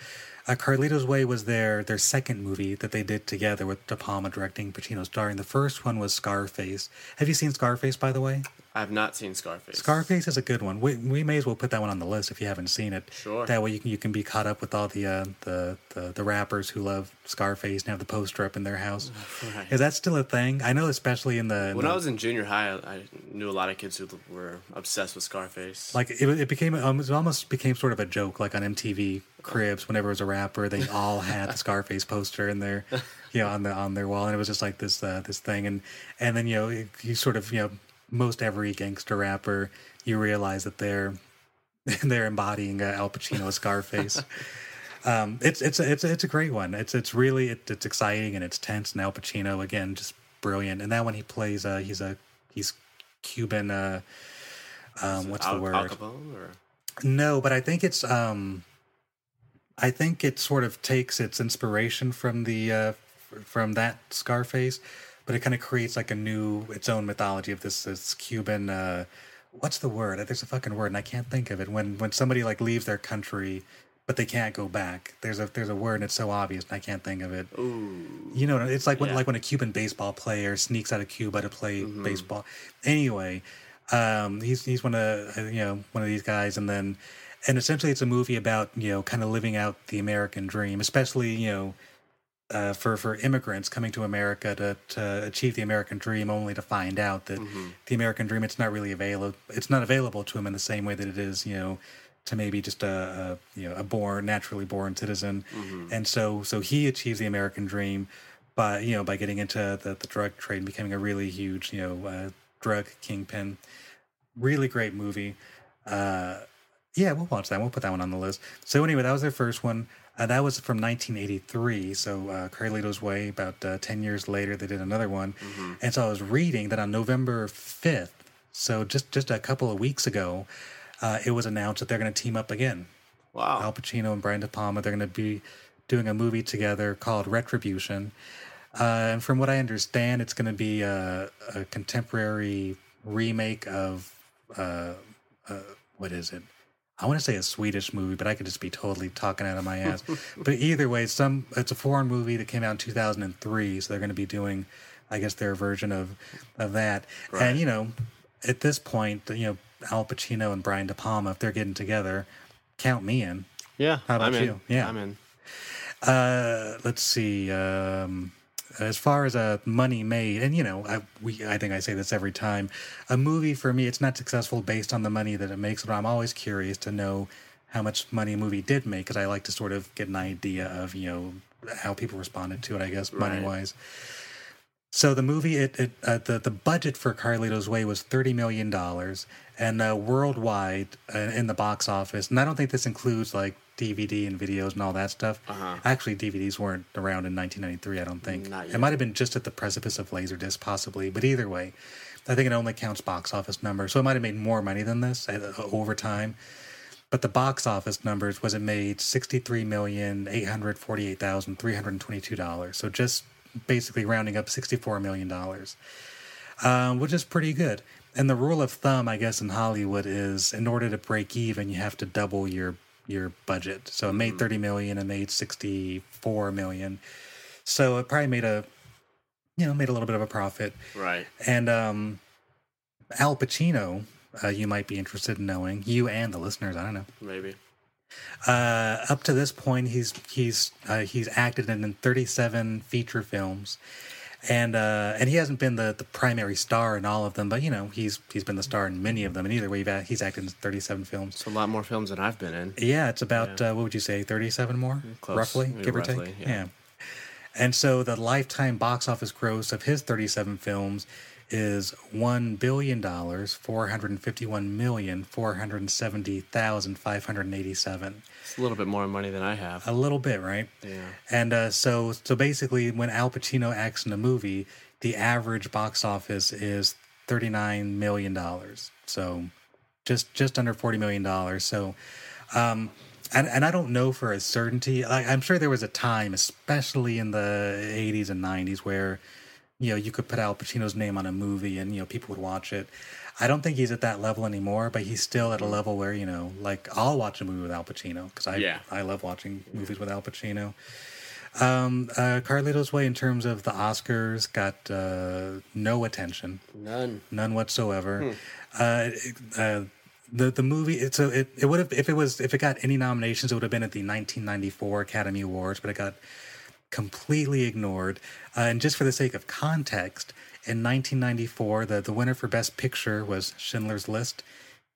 uh, Carlito's Way was their their second movie that they did together with De Palma directing, Pacino starring. The first one was Scarface. Have you seen Scarface by the way? I have not seen Scarface. Scarface is a good one. We, we may as well put that one on the list if you haven't seen it. Sure. That way you can you can be caught up with all the uh, the, the the rappers who love Scarface and have the poster up in their house. <laughs> Right. Is that still a thing? I know, especially in the, When I was in junior high, I knew a lot of kids who were obsessed with Scarface. like it, it became um, it almost became sort of a joke like on MTV Cribs whenever it was a rapper they all had the Scarface poster in their <laughs> you know on the on their wall and it was just like this uh, this thing and and then you know you sort of you know most every gangster rapper you realize that they're <laughs> they're embodying uh, Al Pacino Scarface. <laughs> um, it's it's a, it's a, it's a great one. It's it's really it, it's exciting and it's tense. And Al Pacino again just brilliant. And that one he plays uh, he's a he's Cuban. Uh, um, what's Al, the word? Or No, but I think it's um I think it sort of takes its inspiration from the uh from that Scarface, but it kind of creates like a new its own mythology of this this Cuban uh what's the word? There's a fucking word and I can't think of it. When when somebody like leaves their country but they can't go back. There's a there's a word and it's so obvious and I can't think of it. Ooh. You know, it's like when Yeah. like when a Cuban baseball player sneaks out of Cuba to play baseball. Anyway, um, he's he's one of uh, you know one of these guys, and then and essentially it's a movie about you know kind of living out the American dream, especially you know. Uh, for for immigrants coming to America to, to achieve the American dream, only to find out that the American dream it's not really available. It's not available to them in the same way that it is, you know, to maybe just a, a you know a born naturally born citizen. And so so he achieves the American dream by you know by getting into the, the drug trade and becoming a really huge you know uh, drug kingpin. Really great movie. Uh, yeah, we'll watch that. We'll put that one on the list. So anyway, that was their first one. Uh, that was from 1983. So uh, Carlito's Way. About uh, 10 years later, they did another one. And so I was reading that on November 5th, so just just a couple of weeks ago, uh, it was announced that they're going to team up again. Wow. Al Pacino and Brian De Palma. They're going to be doing a movie together called Retribution. Uh, and from what I understand, it's going to be a, a contemporary remake of uh, uh, what is it? I want to say a Swedish movie, but I could just be totally talking out of my ass. <laughs> but either way, it's some it's a foreign movie that came out in 2003, so they're going to be doing, I guess, their version of of that. And you know, at this point, you know, Al Pacino and Brian De Palma, if they're getting together, count me in. Yeah, How about I'm in. you? Yeah. I'm in. Uh, let's see. Um, as far as a money made, and you know, I we I think I say this every time. A movie for me, it's not successful based on the money that it makes, but I'm always curious to know how much money a movie did make because I like to sort of get an idea of you know how people responded to it. I guess money wise. So the movie, it, it uh, the the budget for Carlito's Way was thirty million dollars, and uh, worldwide uh, in the box office, and I don't think this includes like DVD and videos and all that stuff. Uh-huh. Actually, DVDs weren't around in 1993. I don't think it might have been just at the precipice of Laserdisc, possibly. But either way, I think it only counts box office numbers, so it might have made more money than this uh, over time. But the box office numbers was it made sixty three million eight hundred forty eight thousand three hundred twenty two dollars. So just basically rounding up sixty four million dollars, um, which is pretty good. And the rule of thumb, I guess, in Hollywood is in order to break even, you have to double your your budget. So it made thirty million, it made sixty four million. So it probably made a you know made a little bit of a profit. Right. And um, Al Pacino, uh, you might be interested in knowing, you and the listeners, I don't know. Maybe. Uh, up to this point, he's he's uh, he's acted in 37 feature films, and uh, and he hasn't been the, the primary star in all of them, but you know he's he's been the star in many of them. And either way, he's- he's acted in 37 films. It's a lot more films than I've been in. Yeah, it's about uh, what would you say, 37 more, Close. roughly, Yeah, give or roughly, take. yeah. And so the lifetime box office gross of his 37 films is one billion dollars four hundred fifty-one million four hundred seventy thousand five hundred eighty-seven. It's a little bit more money than I have. A little bit, right? Yeah. And uh, so, so basically, when Al Pacino acts in a movie, the average box office is thirty-nine million dollars. So, just just under forty million dollars. So, um, and and I don't know for a certainty. I, I'm sure there was a time, especially in the '80s and '90s, where you know you could put Al Pacino's name on a movie and you know people would watch it. I don't think he's at that level anymore, but he's still at a level where you know, like I'll watch a movie with Al Pacino because I Yeah. I love watching movies with Al Pacino. Um, uh, Carlito's Way, in terms of the Oscars, got uh, no attention, None. none whatsoever. Hmm. Uh, uh, the the movie, so it it would have if it was if it got any nominations, it would have been at the 1994 Academy Awards, but it got completely ignored. Uh, and just for the sake of context, in 1994, the, the winner for Best Picture was Schindler's List.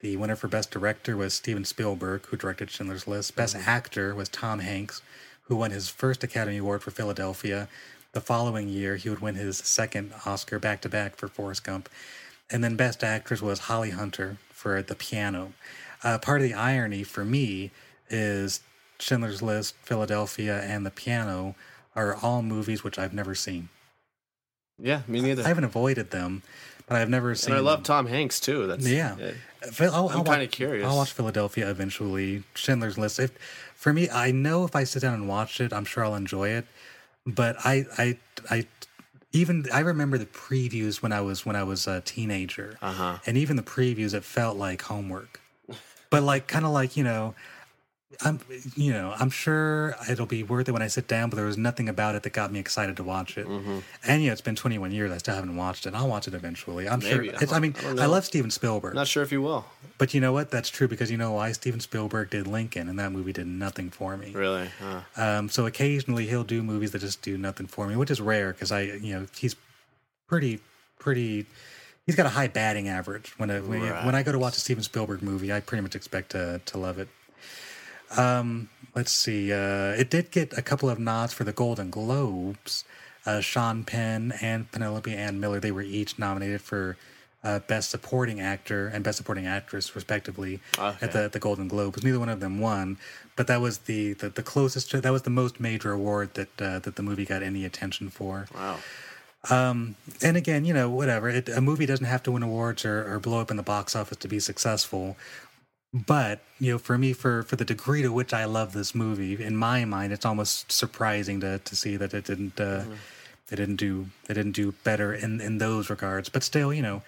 The winner for Best Director was Steven Spielberg, who directed Schindler's List. Best Actor was Tom Hanks, who won his first Academy Award for Philadelphia. The following year, he would win his second Oscar back to back for Forrest Gump. And then Best Actress was Holly Hunter for The Piano. Uh, part of the irony for me is Schindler's List, Philadelphia, and The Piano are all movies which I've never seen. Yeah, me neither. I haven't avoided them, but I've never seen. and I love them. Tom Hanks too. That's Yeah. Phil- I'll, I'm kind of curious. I'll watch Philadelphia eventually. Schindler's List. If for me, I know if I sit down and watch it, I'm sure I'll enjoy it. But I, I, I, even I remember the previews when I was when I was a teenager, uh-huh. and even the previews, it felt like homework. But like, kind of like you know, I'm, you know, I'm sure it'll be worth it when I sit down. But there was nothing about it that got me excited to watch it. Mm-hmm. And yeah, it's been 21 years. I still haven't watched it. I'll watch it eventually. I'm Maybe. sure. It's, I mean, I I love Steven Spielberg. Not sure if you will. But you know what? That's true because you know why Steven Spielberg did Lincoln, and that movie did nothing for me. Really? Huh. Um, so occasionally he'll do movies that just do nothing for me, which is rare because I, you know, he's pretty, pretty. He's got a high batting average. When I, Right. when I go to watch a Steven Spielberg movie, I pretty much expect to to love it. Um, let's see. Uh, it did get a couple of nods for the Golden Globes. Uh, Sean Penn and Penelope Ann Miller, they were each nominated for uh, Best Supporting Actor and Best Supporting Actress, respectively, Okay. at the, the Golden Globes. Neither one of them won, but that was the, the, the closest, to, that was the most major award that uh, that the movie got any attention for. Wow. Um, and again, you know, whatever. It, a movie doesn't have to win awards or, or blow up in the box office to be successful. But you know, for me, for for the degree to which I love this movie, in my mind, it's almost surprising to to see that it didn't uh, it didn't do it didn't do better in in those regards. But still, you know.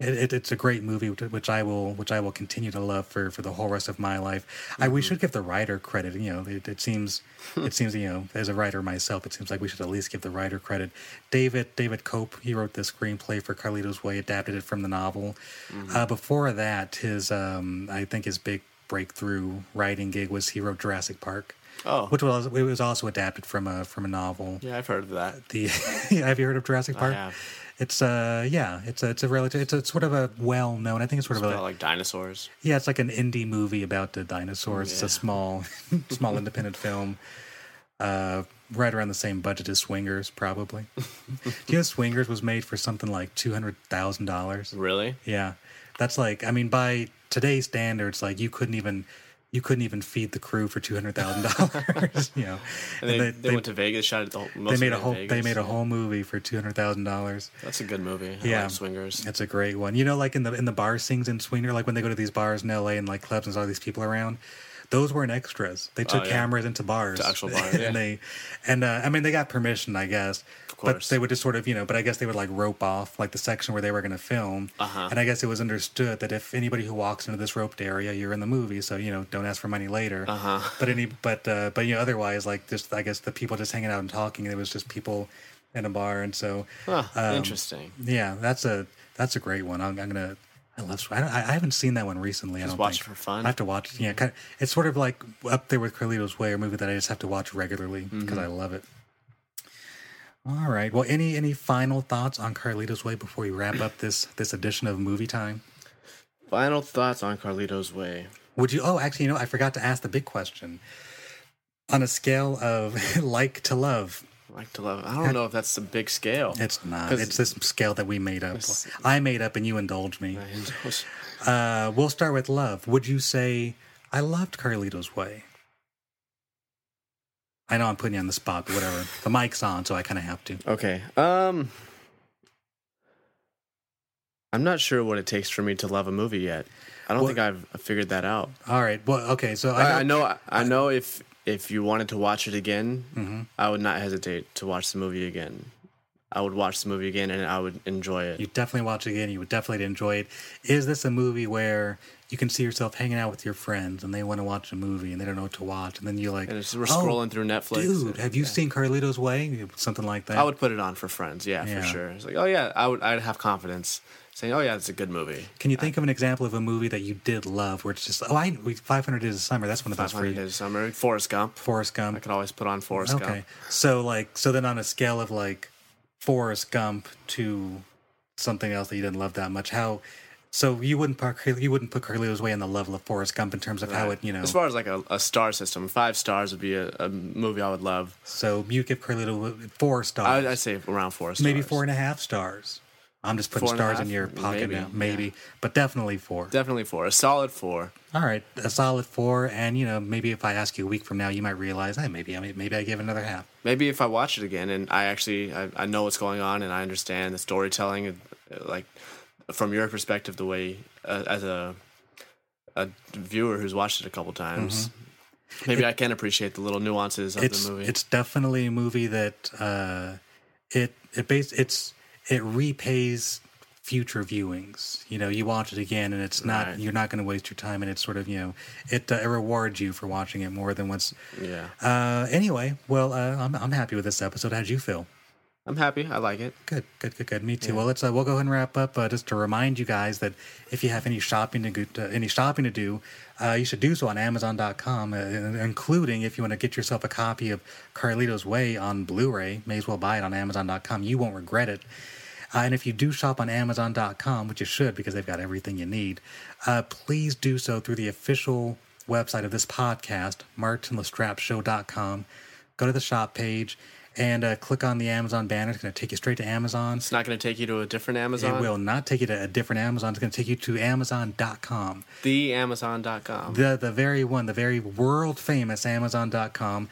It, it, it's a great movie, which, I will, which I will continue to love for, for the whole rest of my life. I we should give the writer credit. You know, it, it seems, it seems, you know, as a writer myself, it seems like we should at least give the writer credit. David David Koepp, he wrote the screenplay for Carlito's Way, adapted it from the novel. Uh, before that, his um, I think his big breakthrough writing gig was he wrote Jurassic Park. Oh. which was it was also adapted from a from a novel. Yeah, I've heard of that. The <laughs> have you heard of Jurassic Park? It's uh yeah, it's a it's a relative it's a sort of a well known. I think it's sort It's of a like dinosaurs. yeah, it's like an indie movie about the dinosaurs. It's a small <laughs> small independent film. Uh, right around the same budget as Swingers, probably. <laughs> Do you know Swingers was made for something like two hundred thousand dollars? Really? Yeah, that's like I mean by today's standards, like you couldn't even you couldn't even feed the crew for two hundred thousand dollars. <laughs> You know, And they, they, went to Vegas, shot it the whole. they made a whole they made a whole movie for two hundred thousand dollars. That's a good movie. Yeah, like Swingers. It's a great one. You know, like in the in the bar scenes in Swinger, like when they go to these bars in L.A. and like clubs and all these people around. Those weren't extras. They took Oh, yeah. cameras into bars, To actual bars, <laughs> yeah. and they, and uh, I mean, they got permission, I guess. But they would just sort of, you know, but I guess they would like rope off like the section where they were going to film. Uh-huh. And I guess it was understood that if anybody who walks into this roped area, you're in the movie, so you know, don't ask for money later. Uh-huh. But any, but uh, but you know, otherwise, like just I guess the people just hanging out and talking. It was just people in a bar, and so Huh, um, interesting. Yeah, that's a that's a great one. I'm, I'm gonna. I love. I, don't, I haven't seen that one recently. I don't watch think. it for fun? I have to watch. it. Yeah, kind of, it's sort of like up there with Carlito's Way, a movie that I just have to watch regularly because Mhm. I love it. All right. Well, any any final thoughts on Carlito's Way before we wrap up this this edition of Movie Time? Final thoughts on Carlito's Way. Would you? Oh, actually, you know, I forgot to ask the big question. On a scale of <laughs> like to love, Like to love. I don't know if that's a big scale. It's not. It's this scale that we made up. I made up and you indulge me. Uh, we'll start with love. Would you say I loved Carlito's Way? I know I'm putting you on the spot, but whatever. The mic's on, so I kind of have to. Okay. Um, I'm not sure what it takes for me to love a movie yet. I don't Well- think I've figured that out. All right. Well, okay. So I, I know. I know if if you wanted to watch it again, Mhm. I would not hesitate to watch the movie again. I would watch the movie again and I would enjoy it. You definitely watch it again. You would definitely enjoy it. Is this a movie where you can see yourself hanging out with your friends and they want to watch a movie and they don't know what to watch, and then you're like, And we're "Oh, scrolling through Netflix. Oh, dude, have you seen Carlito's Way? Something like that. I would put it on for friends. Yeah, Yeah. for sure. It's like, oh yeah, I would. I'd have confidence saying, oh yeah, it's a good movie. Can you think of an example of a movie that you did love where it's just oh I 500 Days of Summer that's one of those for 500 you. Days of Summer, Forrest Gump. Forrest Gump. I could always put on Forrest okay. Gump. Okay, so like so then on a scale of like Forrest Gump to something else that you didn't love that much, how so you wouldn't put you wouldn't put Carlito's Way on the level of Forrest Gump in terms of how it you know. As far as like a, a star system, five stars would be a, a movie I would love. So you give Carlito four stars. I, I'd say around four stars. maybe four and a half stars. I'm just putting stars in your pocket Maybe, now, maybe, but definitely four. Definitely four. A solid four. All right, a solid four, and you know maybe if I ask you a week from now, you might realize, hey, maybe I maybe I give another half. Maybe if I watch it again and I actually I, I know what's going on and I understand the storytelling, uh, like from your perspective, the way uh, as a a viewer who's watched it a couple times, maybe I can appreciate the little nuances of Mm-hmm. it's the movie. it's definitely a movie that uh, it it base it's it repays future viewings. You know, you watch it again, and it's not Right. you're not going to waste your time, and it's sort of you know it, uh, it rewards you for watching it more than once. yeah, Uh, anyway, well, uh, I'm I'm happy with this episode. How'd you feel? I'm happy. I like it. Good, good, good, good. Me too. Well, let's uh, we'll go ahead and wrap up. Uh, just to remind you guys that if you have any shopping to go, uh, any shopping to do, uh, you should do so on Amazon.com, uh, including if you want to get yourself a copy of Carlito's Way on Blu-ray. May as well buy it on Amazon.com. You won't regret it. Uh, and if you do shop on Amazon.com, which you should because they've got everything you need, uh, please do so through the official website of this podcast, martinlestrapshow.com. Go to the shop page and uh, click on the Amazon banner. It's going to take you straight to Amazon. It's not going to take you to a different Amazon. It will not take you to a different Amazon. It's going to take you to Amazon.com. The Amazon.com. The the very one, the very world famous Amazon.com,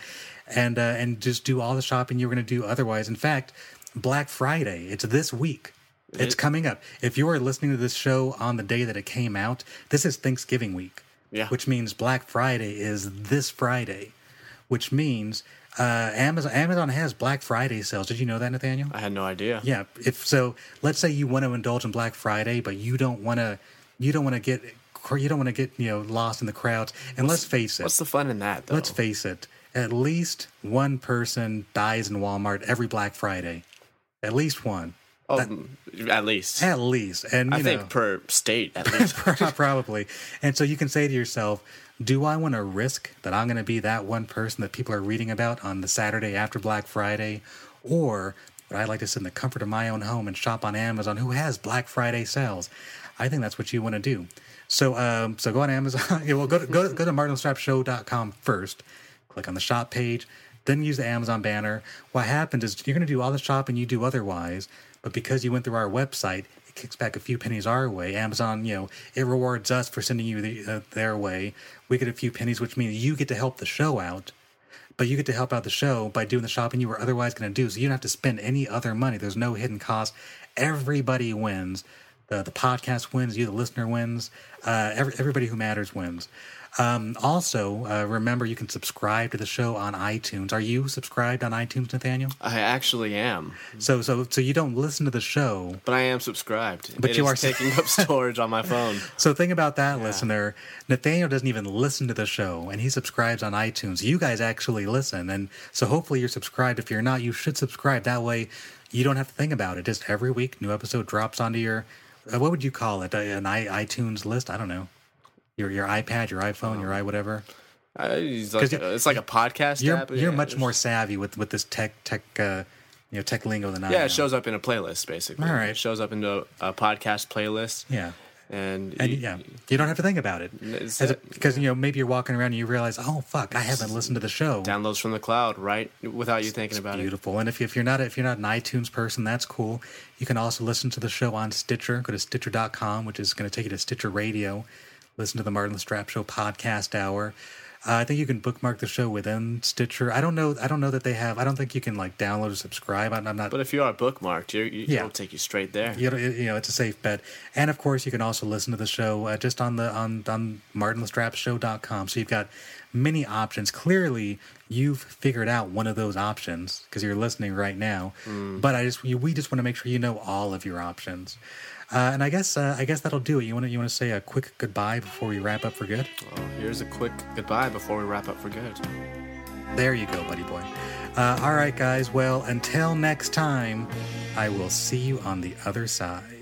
and uh, and just do all the shopping you were going to do otherwise. In fact, Black Friday. It's this week. It's It- coming up. If you are listening to this show on the day that it came out, this is Thanksgiving week. Yeah. Which means Black Friday is this Friday, which means uh, Amazon Amazon has Black Friday sales. Did you know that, Nathaniel? I had no idea. Yeah. If so, let's say you want to indulge in Black Friday, but you don't want to, you don't want to get, you don't want to get, you know, lost in the crowds. And let's face it. What's the fun in that, though? Let's face it. At least one person dies in Walmart every Black Friday. At least one. Oh, That- mm, at least. at least. And you I know, think per state, at <laughs> least. probably. And so you can say to yourself, do I want to risk that I'm going to be that one person that people are reading about on the Saturday after Black Friday? Or would I like to sit in the comfort of my own home and shop on Amazon who has Black Friday sales? I think that's what you want to do. So um, so go on Amazon. yeah, <laughs> well, go to, go to, go to martinlestrapshow.com first. Click on the shop page. Then use the Amazon banner. What happens is you're going to do all the shopping you do otherwise, but because you went through our website, it kicks back a few pennies our way. Amazon, you know, it rewards us for sending you the, uh, their way. We get a few pennies, which means you get to help the show out, but you get to help out the show by doing the shopping you were otherwise going to do. So you don't have to spend any other money. There's no hidden cost. Everybody wins. The, the podcast wins. You, the listener, wins. Uh, every, everybody who matters wins. Um, also, uh, remember you can subscribe to the show on iTunes. Are you subscribed on iTunes, Nathaniel? I actually am, So, so, so you don't listen to the show, but I am subscribed. But It you are- taking up <laughs> storage on my phone. So think about that, listener. Nathaniel doesn't even listen to the show, and he subscribes on iTunes. You guys actually listen, and so hopefully you're subscribed. If you're not, you should subscribe. That way, you don't have to think about it. Just every week, new episode drops onto your uh, what would you call it? Uh, An i iTunes list? I don't know. Your your iPad, your iPhone, your i whatever. I, it's, like 'Cause it's like a podcast You're app. you're yeah, much it's- more savvy with with this tech tech uh, you know tech lingo than I Yeah, it shows up in a playlist basically. All right. It shows up into a, a podcast playlist. Yeah. And, And you- yeah, you don't have to think about it It's As a- it. because you know maybe you're walking around and you realize, oh fuck, I haven't listened to the show. downloads from the cloud, right? Without you thinking about it. Beautiful. And if, if you're not if you're not an iTunes person, that's cool. You can also listen to the show on Stitcher. Go to Stitcher.com, which is going to take you to Stitcher Radio. Listen to the Martin Strap Show podcast hour. Uh, I think you can bookmark the show within Stitcher. I don't know. I don't know that they have. I don't think you can like download or subscribe. I'm, I'm not. But if you are bookmarked, you're, you, Yeah. it'll take you straight there. You know, you know, it's a safe bet. And of course, you can also listen to the show uh, just on the on on martinlestrapshow.com. So you've got many options. Clearly, you've figured out one of those options because you're listening right now. But I just we just want to make sure you know all of your options. Uh, and I guess uh, I guess that'll do it. You want to you want to say a quick goodbye before we wrap up for good? Well, here's a quick goodbye before we wrap up for good. There you go, buddy boy. Uh, all right, guys. Well, until next time, I will see you on the other side.